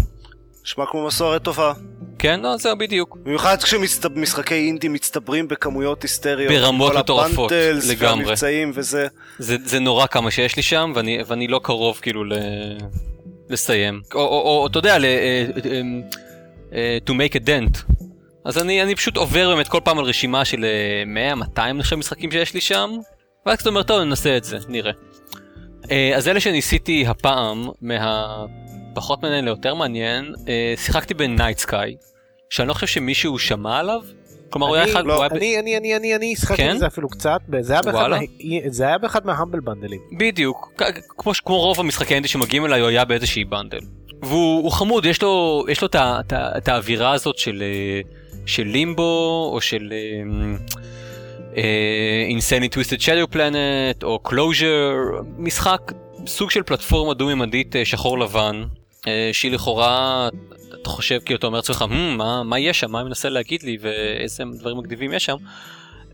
נשמע כמו מסורת טובה. כן, לא, זהו בדיוק. במיוחד כשמשחקי אינדי מצטברים בכמויות היסטריות. ברמות מטורפות, לגמרי. והמבצעים וזה. זה, זה נורא כמה שיש לי שם ואני, ואני לא קרוב כאילו ל... לסיים. או, אתה יודע, ל... אה, אה, אה, to make a dent. אז אני, אני פשוט עובר באמת כל פעם על רשימה של אה, 100-200 נחשב משחקים שיש לי שם, ואז אתה אומר, טוב, ננסה את זה, נראה. אה, אז אלה שניסיתי הפעם, מהפחות מעניין ליותר מעניין, שיחקתי בנייט סקאי, שאני לא חושב שמישהו שמע עליו. כלומר, הוא היה אני- אחד... לא, הוא היה ב- אני, אני, אני, אני, אני שיחקתי כן? בזה אפילו קצת, זה היה באחד. מה- זה היה באחד מה-Humble Bundle ים. בדיוק, כמו, כמו רוב המשחקי אינדי שמגיעים אליי, הוא היה באיזושהי bundle. והוא הוא חמוד, יש לו, יש לו את את את האווירה הזאת של, אה, של לימבו, או של Insanely Twisted Shadow Planet, או Closure, משחק, סוג של פלטפורמה דו-ממדית אה, שחור לבן, אה, שהיא לכאורה, אתה חושב, כאילו אתה אומר לעצמך, "Hmm, מה, מה יש שם, מה מנסה להגיד לי, ואיזה דברים מגניבים יש שם.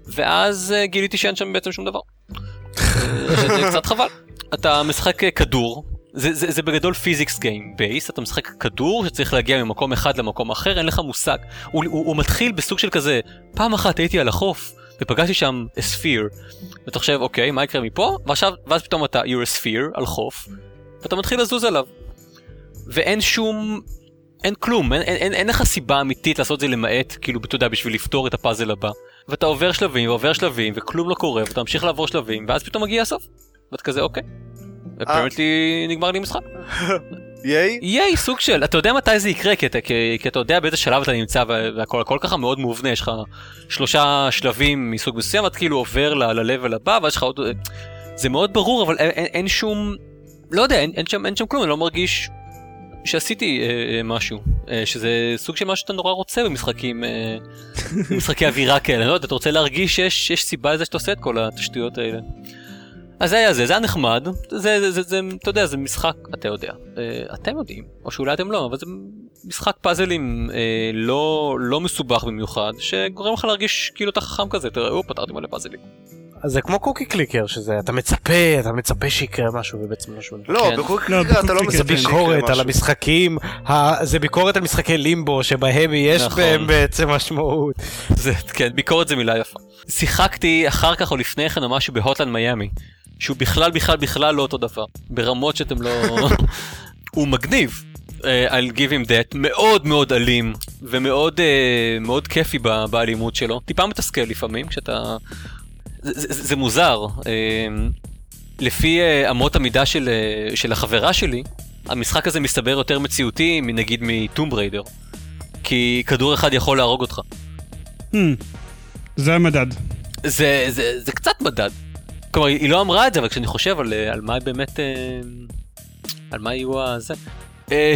ואז אה, גיליתי שאין שם בעצם שום דבר. אה, זה קצת חבל. אתה משחק אה, כדור, זה, זה, זה בגדול physics game base, אתה משחק כדור שצריך להגיע ממקום אחד למקום אחר, אין לך מושג. הוא, הוא, הוא מתחיל בסוג של כזה, פעם אחת הייתי על החוף ופגשתי שם sphere, ואתה חושב אוקיי מה יקרה מפה, ועכשיו, ואז פתאום אתה you're a sphere על חוף, ואתה מתחיל לזוז עליו. ואין שום, אין כלום, אין, אין, אין, אין לך סיבה אמיתית לעשות את זה למעט, כאילו, אתה יודע, בשביל לפתור את הפאזל הבא. ואתה עובר שלבים ועובר שלבים וכלום לא קורה ואתה ממשיך לעבור שלבים ואז פתאום מגיע הסוף. ואתה כזה אוקיי. אפרנטלי נגמר לי משחק. ייי? ייי סוג של אתה יודע מתי זה יקרה כי אתה, כי, כי אתה יודע באיזה שלב אתה נמצא וה- והכל הכל ככה מאוד מובנה יש לך שלושה שלבים מסוג מסוים אתה כאילו עובר ל-level הבא ואז יש לך עוד זה מאוד ברור אבל אין, אין, אין שום לא יודע אין, אין שם אין שם כלום אני לא מרגיש שעשיתי אה, אה, משהו אה, שזה סוג של משהו שאתה נורא רוצה במשחקים אה, משחקי אווירה כאלה לא יודע אתה רוצה להרגיש שיש שיש סיבה לזה שאתה עושה את כל התשטויות האלה. אז זה היה זה, זה היה נחמד, זה, זה, זה, זה, אתה יודע, זה משחק, אתה יודע, אה, אתם יודעים, או שאולי אתם לא, אבל זה משחק פאזלים אה, לא, לא מסובך במיוחד, שגורם לך להרגיש כאילו אתה חכם כזה, תראה, או, פתרתי מלא פאזלים. אז זה כמו קוקי קליקר, שזה אתה מצפה, אתה מצפה שיקרה משהו ובעצם לא דבר. לא, כן. בקוק לא, קליקר אתה לא בקוק זה מצפה קליקר, שיקרה ביקורת על משהו. המשחקים, ה- זה ביקורת על משחקי לימבו שבהם יש נכון. בהם בעצם משמעות. זה, כן, ביקורת זה מילה יפה. שיחקתי אחר כך או לפני כן או משהו בהוטליין מיאמי, שהוא בכלל בכלל בכלל לא אותו דבר, ברמות שאתם לא... הוא מגניב. אה, I'll give him that, מאוד מאוד אלים ומאוד אה, מאוד כיפי ב- באלימות שלו, טיפה מתסכל לפעמים כשאתה... זה, זה, זה מוזר, אה, לפי אה, אמות המידה של, אה, של החברה שלי, המשחק הזה מסתבר יותר מציאותי מנגיד מטום בריידר, כי כדור אחד יכול להרוג אותך. Hmm, זה המדד. זה, זה, זה קצת מדד. כלומר, היא לא אמרה את זה, אבל כשאני חושב על, אה, על מה באמת... אה, על מה יהיו הזה...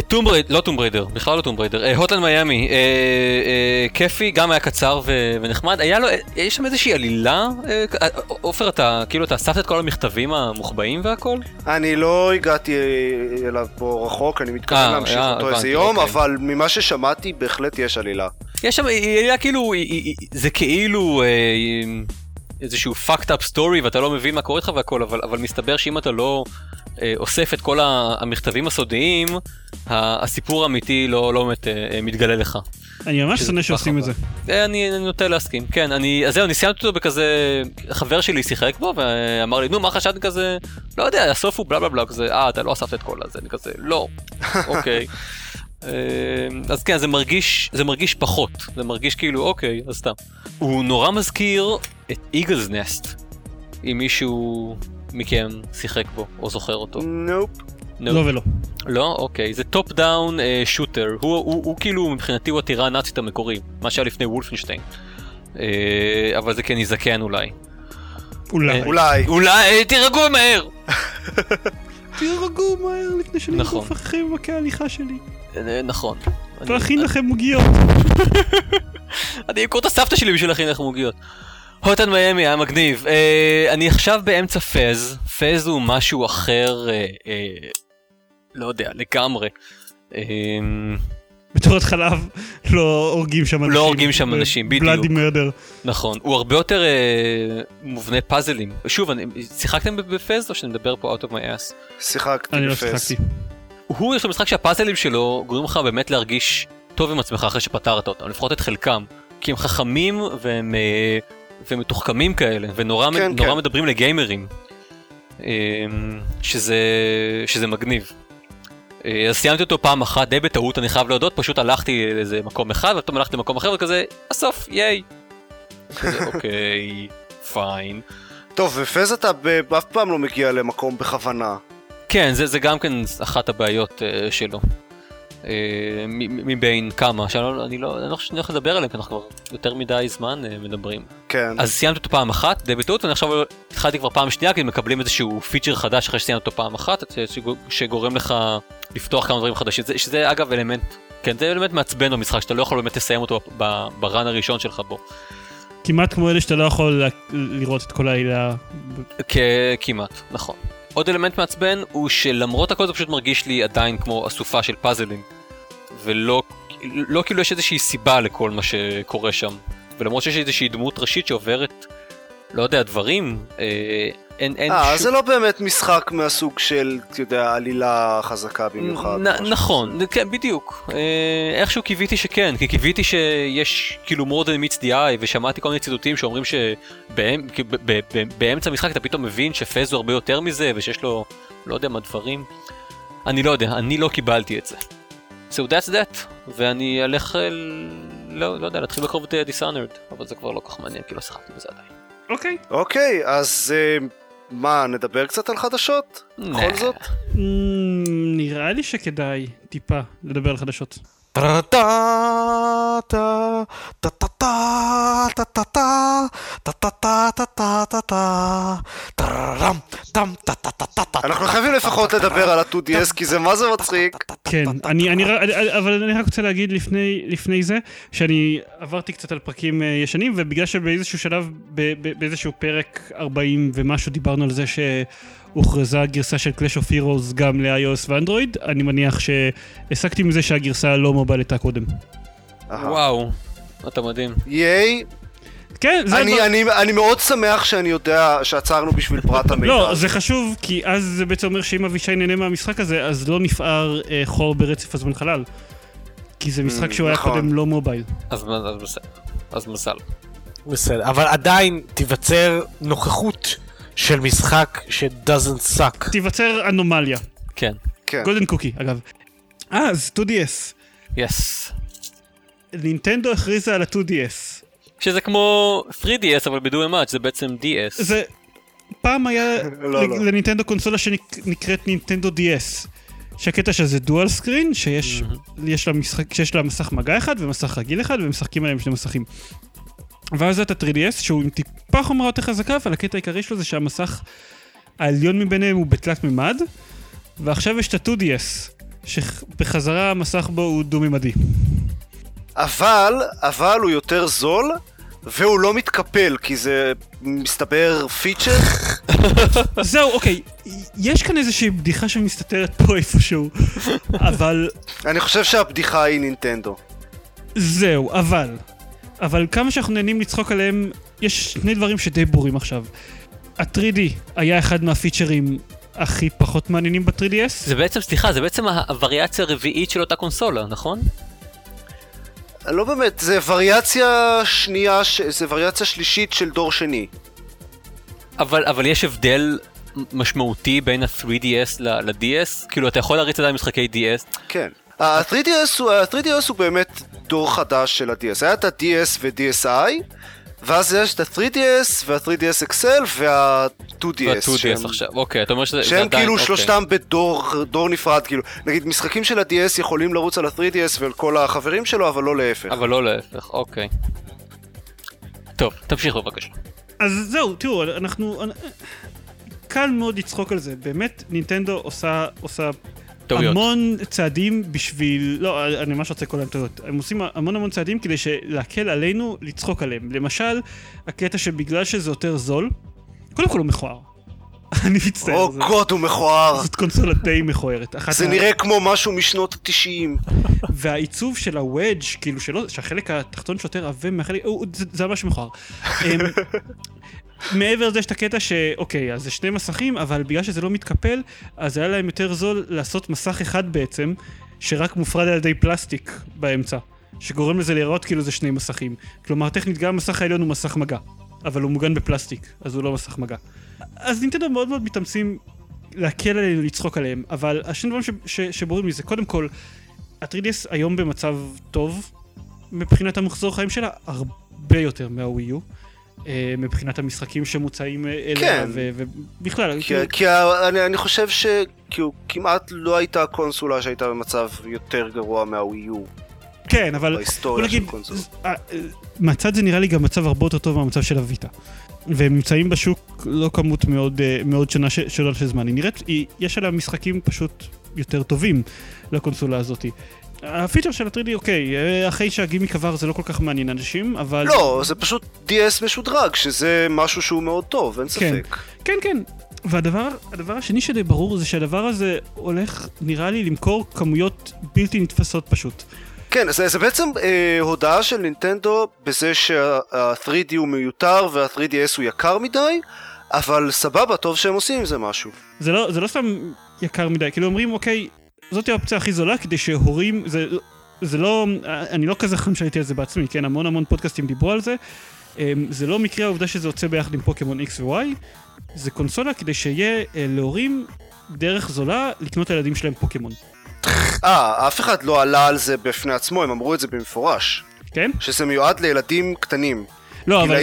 טומב ריידר, לא טומב ריידר, בכלל לא טומב ריידר, הוטליין מיאמי, אה, אה, כיפי, גם היה קצר ונחמד, היה לו, אה, יש שם איזושהי עלילה, אה, אה, עופר אתה, כאילו אתה אספת את כל המכתבים המוחבאים והכל? אני לא הגעתי עליו כל כך רחוק, אני מתכוון אה, להמשיך אה, אותו איזה יום, אוקיי. אבל ממה ששמעתי בהחלט יש עלילה. יש שם, היא עלילה כאילו, זה כאילו אה, איזשהו fucked up story ואתה לא מבין מה קורה איתך והכל, אבל, אבל מסתבר שאם אתה לא אה, אוסף את כל המכתבים הסודיים, הסיפור האמיתי לא, לא באמת אה, אה, מתגלה לך. אני ממש שונא שעושים את. זה. אה, אני, אני נוטה להסכים, כן, אני, אז זהו, אני סיימתי אותו בכזה, חבר שלי שיחק בו ואמר לי, נו, מה חשבתי כזה, לא יודע, הסוף הוא בלה בלה בלה, כזה, אה, אתה לא אספת את כל הזה, אני כזה, לא, אוקיי. אה, אז כן, זה מרגיש, זה מרגיש פחות, זה מרגיש כאילו, אוקיי, אז סתם. הוא נורא מזכיר את איגלס נסט, אם מישהו מכם שיחק בו או זוכר אותו. נופ. נו. לא ולא. לא? אוקיי. זה טופ דאון שוטר. הוא, כאילו מבחינתי הוא הטירה הנאצית המקורי. מה שהיה לפני וולפנשטיין. אה, אבל זה כן יזקן אולי. אולי. אה, אולי. אולי, אה, תירגעו מהר! תירגעו מהר לפני שאני נכון. אגוף אחרי במכה ההליכה שלי. נכון. אני- להכין לכם עוגיות. אני אקור את הסבתא שלי בשביל להכין לכם עוגיות. הוטן מיאמי היה מגניב. אה, אני עכשיו באמצע פז. פז הוא משהו אחר, אה, אה, לא יודע, לגמרי. אה, בתור התחלה לא הורגים שם אנשים. הורגים שם אנשים, בדיוק. בלאדי מרדר. נכון. הוא הרבה יותר אה, מובנה פאזלים. שוב, אני- שיחקתם בפז או שאני מדבר פה out of my ass? שיחקתי אני לא. שיחקתי. הוא יש לו משחק שהפאזלים שלו גורמים לך באמת להרגיש טוב עם עצמך אחרי שפתרת אותם, לפחות את חלקם. כי הם חכמים והם, אה, ומתוחכמים כאלה, ונורא כן, כן. מדברים לגיימרים. אה, שזה, שזה מגניב. אה, אז סיימתי אותו פעם אחת, די בטעות, אני חייב להודות, פשוט הלכתי לאיזה מקום אחד, ופתאום הלכתי למקום אחר, וכזה, הסוף, ייי. אוקיי, פיין. טוב, בפס אתה אף פעם לא מגיע למקום בכוונה. כן, זה, זה גם כן אחת הבעיות uh, שלו. Uh, מ- מבין כמה, שאני לא, אני לא, אני לא חושב שאני הולך לדבר עליהם, כי אנחנו כבר יותר מדי זמן uh, מדברים. כן. אז סיימתי אותו פעם אחת, די בטעות, ואני עכשיו התחלתי כבר פעם שנייה, כי מקבלים איזשהו פיצ'ר חדש אחרי שסיימת אותו פעם אחת, שגו- שגורם לך לפתוח כמה דברים חדשים, זה, שזה אגב אלמנט, כן, זה אלמנט מעצבן במשחק, שאתה לא יכול באמת לסיים אותו ב- ברן הראשון שלך בו. כמעט כמו אלה שאתה לא יכול לראות את כל העילה. כמעט, נכון. עוד אלמנט מעצבן הוא שלמרות הכל זה פשוט מרגיש לי עדיין כמו אסופה של פאזלים. ולא לא כאילו יש איזושהי סיבה לכל מה שקורה שם. ולמרות שיש איזושהי דמות ראשית שעוברת, לא יודע, דברים, אה, אין, אין אה, שום... זה לא באמת משחק מהסוג של, אתה יודע, עלילה חזקה במיוחד. נ- נכון, כן, בדיוק. אה, איכשהו קיוויתי שכן, כי קיוויתי שיש כאילו more than meets the eye, ושמעתי כל מיני ציטוטים שאומרים שבאמצע המשחק אתה פתאום מבין שפז הוא הרבה יותר מזה, ושיש לו, לא יודע מה, דברים. אני לא יודע, אני לא קיבלתי את זה. So that's that, ואני אלך, אל- לא, לא יודע, להתחיל לקרוא את דיסאנרד, אבל זה כבר לא כל כך מעניין, כי לא שיחקתי בזה עדיין. אוקיי. אוקיי, אז אה, מה, נדבר קצת על חדשות? בכל נה. זאת? Mm, נראה לי שכדאי טיפה לדבר על חדשות. אנחנו חייבים לפחות לדבר על ה-2DS כי זה מה זה מצחיק. כן, אבל אני רק רוצה להגיד לפני, זה, שאני עברתי קצת על פרקים ישנים, ובגלל שבאיזשהו שלב, באיזשהו פרק 40 ומשהו, דיברנו על זה שהוכרזה גרסה של Clash of Heroes גם ל-iOS ואנדרואיד, אני מניח שהסקתי מזה שהגרסה הלא מובייל הייתה קודם. וואו, אתה מדהים. ייי, כן, זה... אני- הדבר- אני אני מאוד שמח שאני יודע שעצרנו בשביל פרט המידע. לא, זה חשוב, כי אז זה בעצם אומר שאם אבישי נהנה מהמשחק הזה, אז לא נפער אה, חור ברצף הזמן חלל. כי זה משחק Mm, שהוא היה נכון. קודם לא מובייל. אז, אז אז מזל. בסדר, אבל עדיין תיווצר נוכחות של משחק ש- doesn't suck. תיווצר אנומליה. כן, כן. גולדן קוקי, אגב. אה, אז 2DS. יס. נינטנדו הכריזה על ה-2DS. שזה כמו 3DS אבל בדו אמאץ' זה בעצם DS. זה... פעם היה לא, לא. לנינטנדו קונסולה שנקראת נינטנדו DS. שהקטע שזה דואל סקרין, שיש יש לה משחק, שיש לה מסך מגע אחד ומסך רגיל אחד, ומשחקים עליהם שני מסכים. ואז את ה-3DS, שהוא עם טיפה חומרה יותר חזקה, אבל הקטע העיקרי שלו זה שהמסך העליון מביניהם הוא בתלת מימד, ועכשיו יש את ה-2DS, שבחזרה המסך בו הוא דו-מימדי. אבל, אבל הוא יותר זול, והוא לא מתקפל, כי זה מסתבר פיצ'ר. זהו, אוקיי, יש כאן איזושהי בדיחה שמסתתרת פה איפשהו, אבל אני חושב שהבדיחה היא נינטנדו. זהו, אבל, אבל כמה שאנחנו נהנים לצחוק עליהם, יש שני דברים שדי ברורים עכשיו. ה-3D היה אחד מהפיצ'רים הכי פחות מעניינים ב-3DS. זה בעצם, סליחה, זה בעצם הווריאציה הרביעית של אותה קונסולה, נכון? לא באמת, זה וריאציה שנייה, ש- זה וריאציה שלישית של דור שני. אבל, אבל יש הבדל משמעותי בין ה-3DS ל- ל-DS? כאילו, אתה יכול להריץ עדיין משחקי DS? כן. ה-3DS הוא, ה-3DS הוא באמת דור חדש של ה-DS. היה את ה-DS ו-DSi, ואז יש את ה-3DS וה-3DS XL וה-2DS. וה-2DS עכשיו, אוקיי, אתה אומר שזה... זה שהם עדיין- כאילו אוקיי. שלושתם בדור דור נפרד, כאילו, נגיד משחקים של ה-DS יכולים לרוץ על ה-3DS ועל כל החברים שלו, אבל לא להפך. אבל לא להפך, אוקיי. טוב, תמשיך בבקשה. אז זהו, תראו, אנחנו... קל מאוד לצחוק על זה. באמת, נינטנדו עושה, עושה טעויות. המון צעדים בשביל... לא, אני ממש רוצה כל היום טעויות. הם עושים המון המון צעדים כדי להקל עלינו לצחוק עליהם. למשל, הקטע שבגלל שזה יותר זול, קודם כל הוא מכוער. אני מצטער. או זה- גוד, הוא מכוער. זאת קונסולה די מכוערת. זה ה- נראה כמו משהו משנות ה-90. והעיצוב של הוודג' כאילו שלא, שהחלק התחתון שיותר עבה מהחלק, זה, זה ממש מכוער. מעבר לזה יש את הקטע שאוקיי, אז זה שני מסכים, אבל בגלל שזה לא מתקפל, אז היה להם יותר זול לעשות מסך אחד בעצם, שרק מופרד על ידי פלסטיק באמצע, שגורם לזה להיראות כאילו זה שני מסכים. כלומר, טכנית גם המסך העליון הוא מסך מגע, אבל הוא מוגן בפלסטיק, אז הוא לא מסך מגע. אז נינטנדו מאוד מאוד מתאמצים להקל עלינו, לצחוק עליהם, אבל השני דברים שברורים לי זה קודם כל, ה-3DS היום במצב טוב מבחינת המחזור חיים שלה, הרבה יותר מהווי יו. אה, מבחינת המשחקים שמוצאים אה, אליה, כן. ובכלל, כי, כאילו, כי ה- אני, אני חושב שכאילו כמעט לא הייתה קונסולה שהייתה במצב יותר גרוע מהווי יו כן, אבל בהיסטוריה של. ז- אה, מהצד זה נראה לי גם מצב הרבה יותר טוב מהמצב של הוויטה. והם נמצאים בשוק לא כמות מאוד, מאוד שונה ש- שונה של זמן. היא נראית, היא, יש עליה משחקים פשוט יותר טובים לקונסולה הזאתי. הפיצ'ר של ה-3D, אוקיי, אה, אחרי שהגימיק עבר זה לא כל כך מעניין אנשים, אבל... לא, זה פשוט DS משודרג, שזה משהו שהוא מאוד טוב, אין כן. ספק. כן, כן. והדבר הדבר השני שדי ברור זה שהדבר הזה הולך, נראה לי, למכור כמויות בלתי נתפסות פשוט. כן, זה, זה בעצם אה, הודעה של נינטנדו בזה שה-3D הוא מיותר וה-3DS הוא יקר מדי, אבל סבבה, טוב שהם עושים עם זה משהו. זה לא, זה לא סתם יקר מדי, כאילו אומרים, אוקיי, זאת האופציה הכי זולה כדי שהורים, זה, זה לא, אני לא כזה חם שהייתי על זה בעצמי, כן, המון המון פודקאסטים דיברו על זה. אמ, זה לא מקרה העובדה שזה יוצא ביחד עם פוקימון X ו-Y, זה קונסולה כדי שיהיה אה, להורים דרך זולה לקנות לילדים שלהם פוקימון, אה, אף אחד לא עלה על זה בפני עצמו, הם אמרו את זה במפורש. כן? שזה מיועד לילדים קטנים. לא, אבל.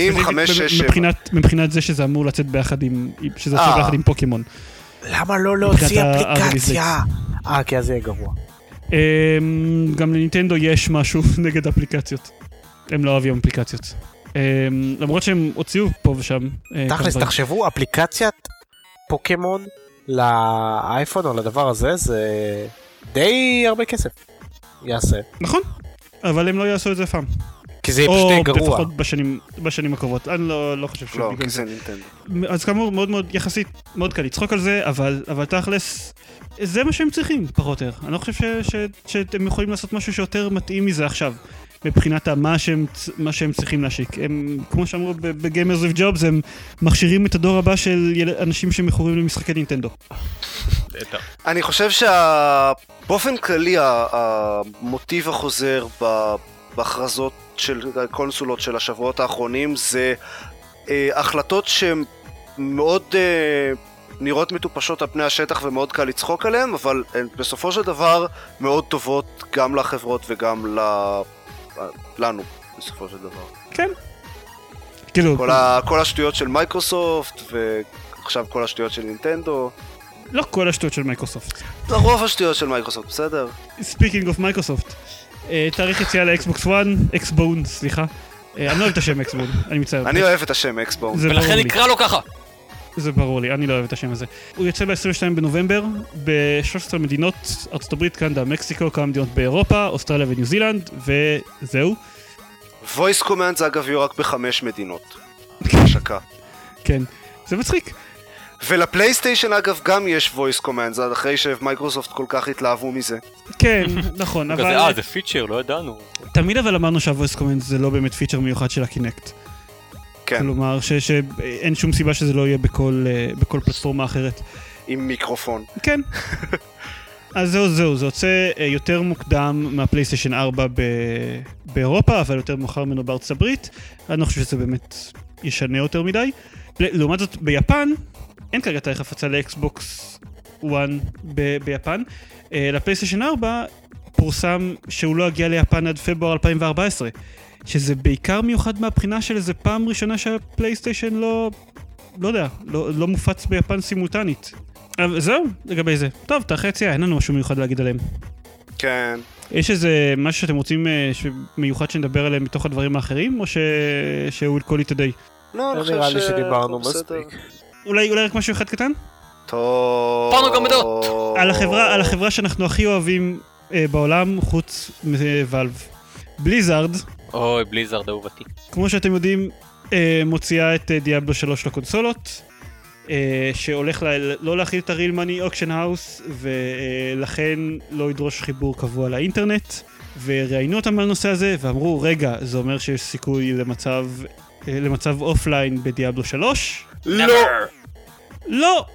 מבחינת, מבחינת זה שזה אמור לצאת ביחד עם, שזה יוצא אה. ביחד עם פוקימון. למה לא להוציא אפליקציה? אה, כי אז זה יהיה גרוע. אמ, גם לנינטנדו יש משהו נגד אפליקציות. הם לא אוהבים אפליקציות. אמ, למרות שהם הוציאו פה ושם. אה, תכלס. תחשבו, אפליקציית פוקימון לאייפון או לדבר הזה, זה די הרבה כסף. יעשה. נכון, אבל הם לא יעשו את זה אף פעם. כי זה יהיה או פשוט גרוע. לפחות בשנים, בשנים הקרובות. אני לא, לא חושב לא, שבגלל כי זה. נינטנדו. אז כאמור, מאוד מאוד, יחסית, מאוד קל לצחוק על זה, אבל, אבל תכלס, זה מה שהם צריכים, פחות או יותר. אני לא חושב ש, ש, שאתם יכולים לעשות משהו שיותר מתאים מזה עכשיו. מבחינת מה שהם, מה שהם צריכים להשיק. הם, כמו שאמרו בגיימרס with Jobs, הם מכשירים את הדור הבא של יל... אנשים שמכורים למשחקי נינטנדו. אני חושב שבאופן כללי ה- המוטיב החוזר ב- בהכרזות של הקונסולות של השבועות האחרונים זה אה, החלטות שהן מאוד אה, נראות מטופשות על פני השטח ומאוד קל לצחוק עליהן, אבל הן בסופו של דבר מאוד טובות גם לחברות וגם ל... לנו בסופו של דבר. כן. כאילו, כל, ה... כל השטויות של מייקרוסופט ועכשיו כל השטויות של נינטנדו. לא כל השטויות של מייקרוסופט. לרוב השטויות של מייקרוסופט, בסדר? Speaking of מייקרוסופט. תאריך יציאה לאקסבוקס 1, אקסבון, סליחה. אה, אני לא אוהב את השם אקסבון, אני מצטער. אני אוהב את השם ברור ולכן. נקרא לו ככה. זה ברור לי, אני לא אוהב את השם הזה. הוא יוצא ב-22 בנובמבר, ב-13 מדינות, ארצות הברית, קנדה, מקסיקו, כמה מדינות באירופה, אוסטרליה וניו זילנד, וזהו. voice command זה אגב יהיו רק בחמש מדינות. השקה. כן. זה מצחיק. ולפלייסטיישן אגב גם יש voice command, זה עד אחרי שמייקרוסופט כל כך התלהבו מזה. כן, נכון, אבל אה, זה פיצ'ר, לא ידענו. תמיד אבל אמרנו שה-voice command זה לא באמת פיצ'ר מיוחד של הקינקט. כן, כלומר, ש- שאין שום סיבה שזה לא יהיה בכל, אה, בכל פלטפורמה אחרת. עם מיקרופון. כן. אז זהו זהו, זה יוצא אה, יותר מוקדם מהפלייסטיישן 4 ב... באירופה, אבל יותר מאוחר ממנו בארצות הברית. אני לא חושב שזה באמת ישנה יותר מדי. לעומת זאת, ביפן, אין כרגע תאריך הפצה לאקסבוקס 1 ב- ביפן. אה, לפלייסטיישן 4 פורסם שהוא לא יגיע ליפן עד פברואר 2014. שזה בעיקר מיוחד מהבחינה של איזה פעם ראשונה שהפלייסטיישן לא... לא יודע, לא, לא מופץ ביפן סימולטנית. אבל זהו, לגבי זה. טוב, תאחי יציאה, אין לנו משהו מיוחד להגיד עליהם. כן. יש איזה משהו שאתם רוצים אה, ש- מיוחד שנדבר עליהם מתוך הדברים האחרים, או ש... שהוא call it a day? לא, אני חושב נראה לי ש- שדיברנו. מספיק. אולי, אולי רק משהו אחד קטן? טוב. פורנו גם בדעות. על החברה, על החברה שאנחנו הכי אוהבים אה, בעולם, חוץ מוואלב. בליזארד, אוי, בליזארד אהובתי. כמו שאתם יודעים, אה, מוציאה את אה, דיאבלו 3 לקונסולות, אה, שהולך ל- לא להכיל את ה real money auction house, ולכן לא ידרוש חיבור קבוע לאינטרנט. וראיינו אותם על הנושא הזה, ואמרו, רגע, זה אומר שיש סיכוי למצב, אה, למצב offline בדיאבלו 3? לא. לא!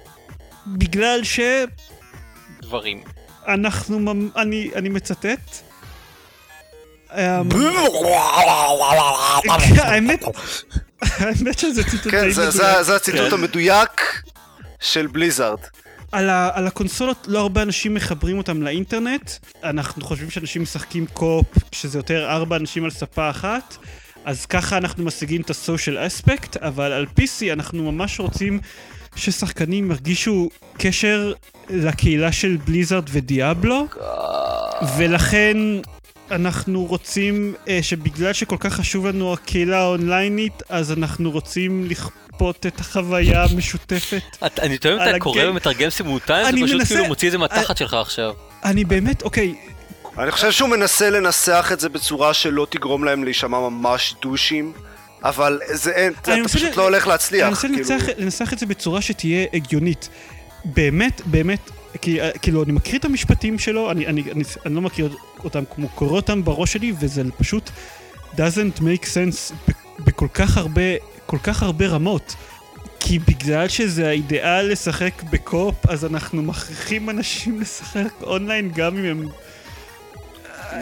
בגלל ש... דברים. אנחנו, אני, אני מצטט. אמ, האמת, האמת שזה ציטוט כן, די זה- מדויק. זה זה הציטוט כן. המדויק של בליזארד. על, ה, על הקונסולות לא הרבה אנשים מחברים אותם לאינטרנט. אנחנו חושבים שאנשים משחקים קופ, שזה יותר ארבע אנשים על ספה אחת. אז ככה אנחנו משיגים את הסושיאל אספקט, אבל על PC אנחנו ממש רוצים ששחקנים ירגישו קשר לקהילה של בליזארד ודיאבלו, ולכן אנחנו רוצים אה, שבגלל שכל כך חשוב לנו הקהילה האונליינית, אז אנחנו רוצים לכפות את החוויה המשותפת את- אני תוהה אם אתה קורא. ומתרגם סימולטנית, אני זה פשוט מנסה- כאילו מוציא את זה מהתחת שלך עכשיו. אני באמת, אוקיי, אני חושב שהוא מנסה לנסח את זה בצורה שלא תגרום להם להישמע ממש דושים, אבל זה אין, אתה פשוט ל- לא הולך להצליח. אני מנסה כאילו. לנסח, לנסח את זה בצורה שתהיה הגיונית. באמת, באמת, כי, כאילו, אני מקריא את המשפטים שלו, אני, אני, אני, אני לא מכיר אותם כמו קורא אותם בראש שלי, וזה פשוט doesn't make sense בכל כך הרבה, כל כך הרבה רמות. כי בגלל שזה האידיאל לשחק ב co-op, אז אנחנו מכריחים אנשים לשחק אונליין גם אם הם...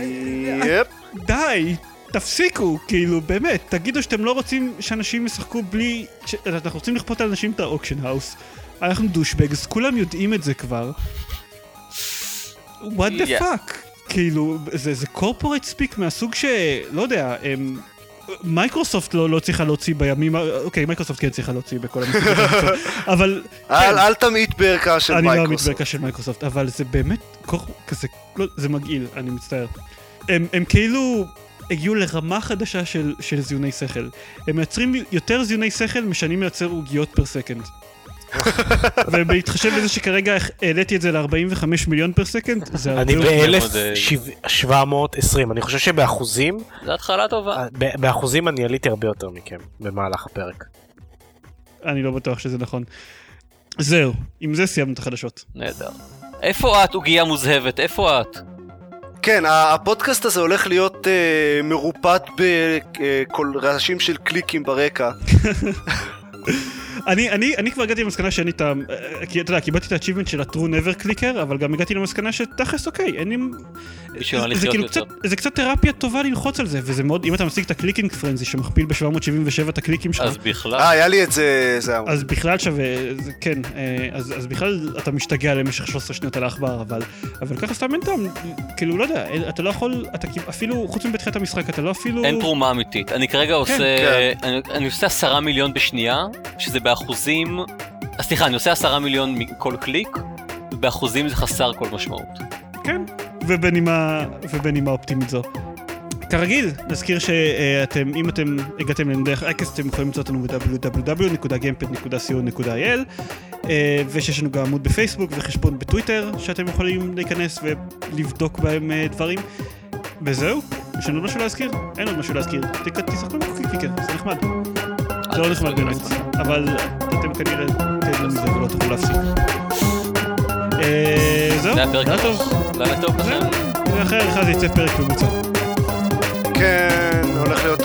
yep. די, תפסיקו, כאילו, באמת, תגידו שאתם לא רוצים שאנשים ישחקו בלי... ש... אנחנו רוצים לכפות על אנשים את האוקשן האוס. אנחנו douchebags, כולם יודעים את זה כבר. what the Yeah. fuck? כאילו, זה, זה corporate speak מהסוג ש... לא יודע, הם... מייקרוסופט לא, לא צריכה להוציא בימים, אוקיי, מייקרוסופט כן צריכה להוציא בכל המקומות, אבל אל אל תמעיט בערכה של אני לא מייקרוסופט. המתברקה של מייקרוסופט, אבל זה באמת כזה, לא, זה מגעיל, אני מצטער. הם, הם כאילו הגיעו לרמה חדשה של, של זיוני שכל. הם מייצרים יותר זיוני שכל משאני מייצר עוגיות per second. ובהתחשב בזה שכרגע העליתי את זה ל-45 מיליון per second, זה הרבה אני יותר. ב-1720, אני חושב שבאחוזים, זו התחלה טובה. אה, באחוזים אני עליתי הרבה יותר מכם במהלך הפרק. אני לא בטוח שזה נכון. זהו, עם זה סיימנו את החדשות. נהדר. איפה את, עוגייה מוזהבת? איפה את? כן, ה- הפודקאסט הזה הולך להיות אה, מרופד בכל רעשים של קליקים ברקע. אני, אני, אני כבר הגעתי למסקנה שאין לי את ה... אה, כי אתה יודע, קיבלתי את ה-achievement של ה-true never clicker, אבל גם הגעתי למסקנה שתכלס אוקיי, אין לי... זה כאילו. קצת, זה קצת תרפיה טובה ללחוץ על זה, וזה מאוד, אם אתה משיג את ה clicking frenzy שמכפיל ב-777 את הקליקים שלך, אז בכלל. אה, היה לי את זה, זה היה... אז בכלל שווה, זה- כן, אה, אז, אז בכלל אתה משתגע למשך 13 שניות על העכבר, אבל, אבל ככה סתם אין טעם, כאילו, לא יודע, אתה לא יכול, אתה אפילו, חוץ מבתחילת המשחק, אתה לא אפילו... אין תרומה אמיתית. אני כרגע עושה... אני- אני עושה עשרה מיליון בשנייה, שזה באחוזים... סליחה, אני עושה עשרה מיליון מכל קליק, ובאחוזים זה חסר כל משמעות. כן, ובנימה, ובנימה אופטימית זו. כרגיל, נזכיר שאתם, אם אתם הגעתם לדרך אייקס, אתם יכולים למצוא אותנו ב-www.gamepad.co.il אה, ושיש לנו גם עמוד בפייסבוק וחשבון בטוויטר שאתם יכולים להיכנס ולבדוק בהם אה, דברים. וזהו, יש לנו משהו להזכיר? אין עוד משהו להזכיר. תשחקו בקוקי קיקר, זה נחמד. זה לא נחמד באמת, אבל אתם כנראה תהנו מזה ולא תוכלו להפסיק. אה, זהו, זה היה פרק לילה טוב. לילה טוב לכם. ואחרי אחד יצא פרק ממוצע. כן, הולך להיות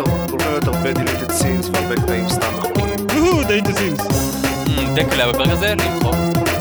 הרבה דילטד סינס והרבה קטעים סתם מחוקים. דייטה סינס. אמ, דקל היה בפרק הזה? למחוק.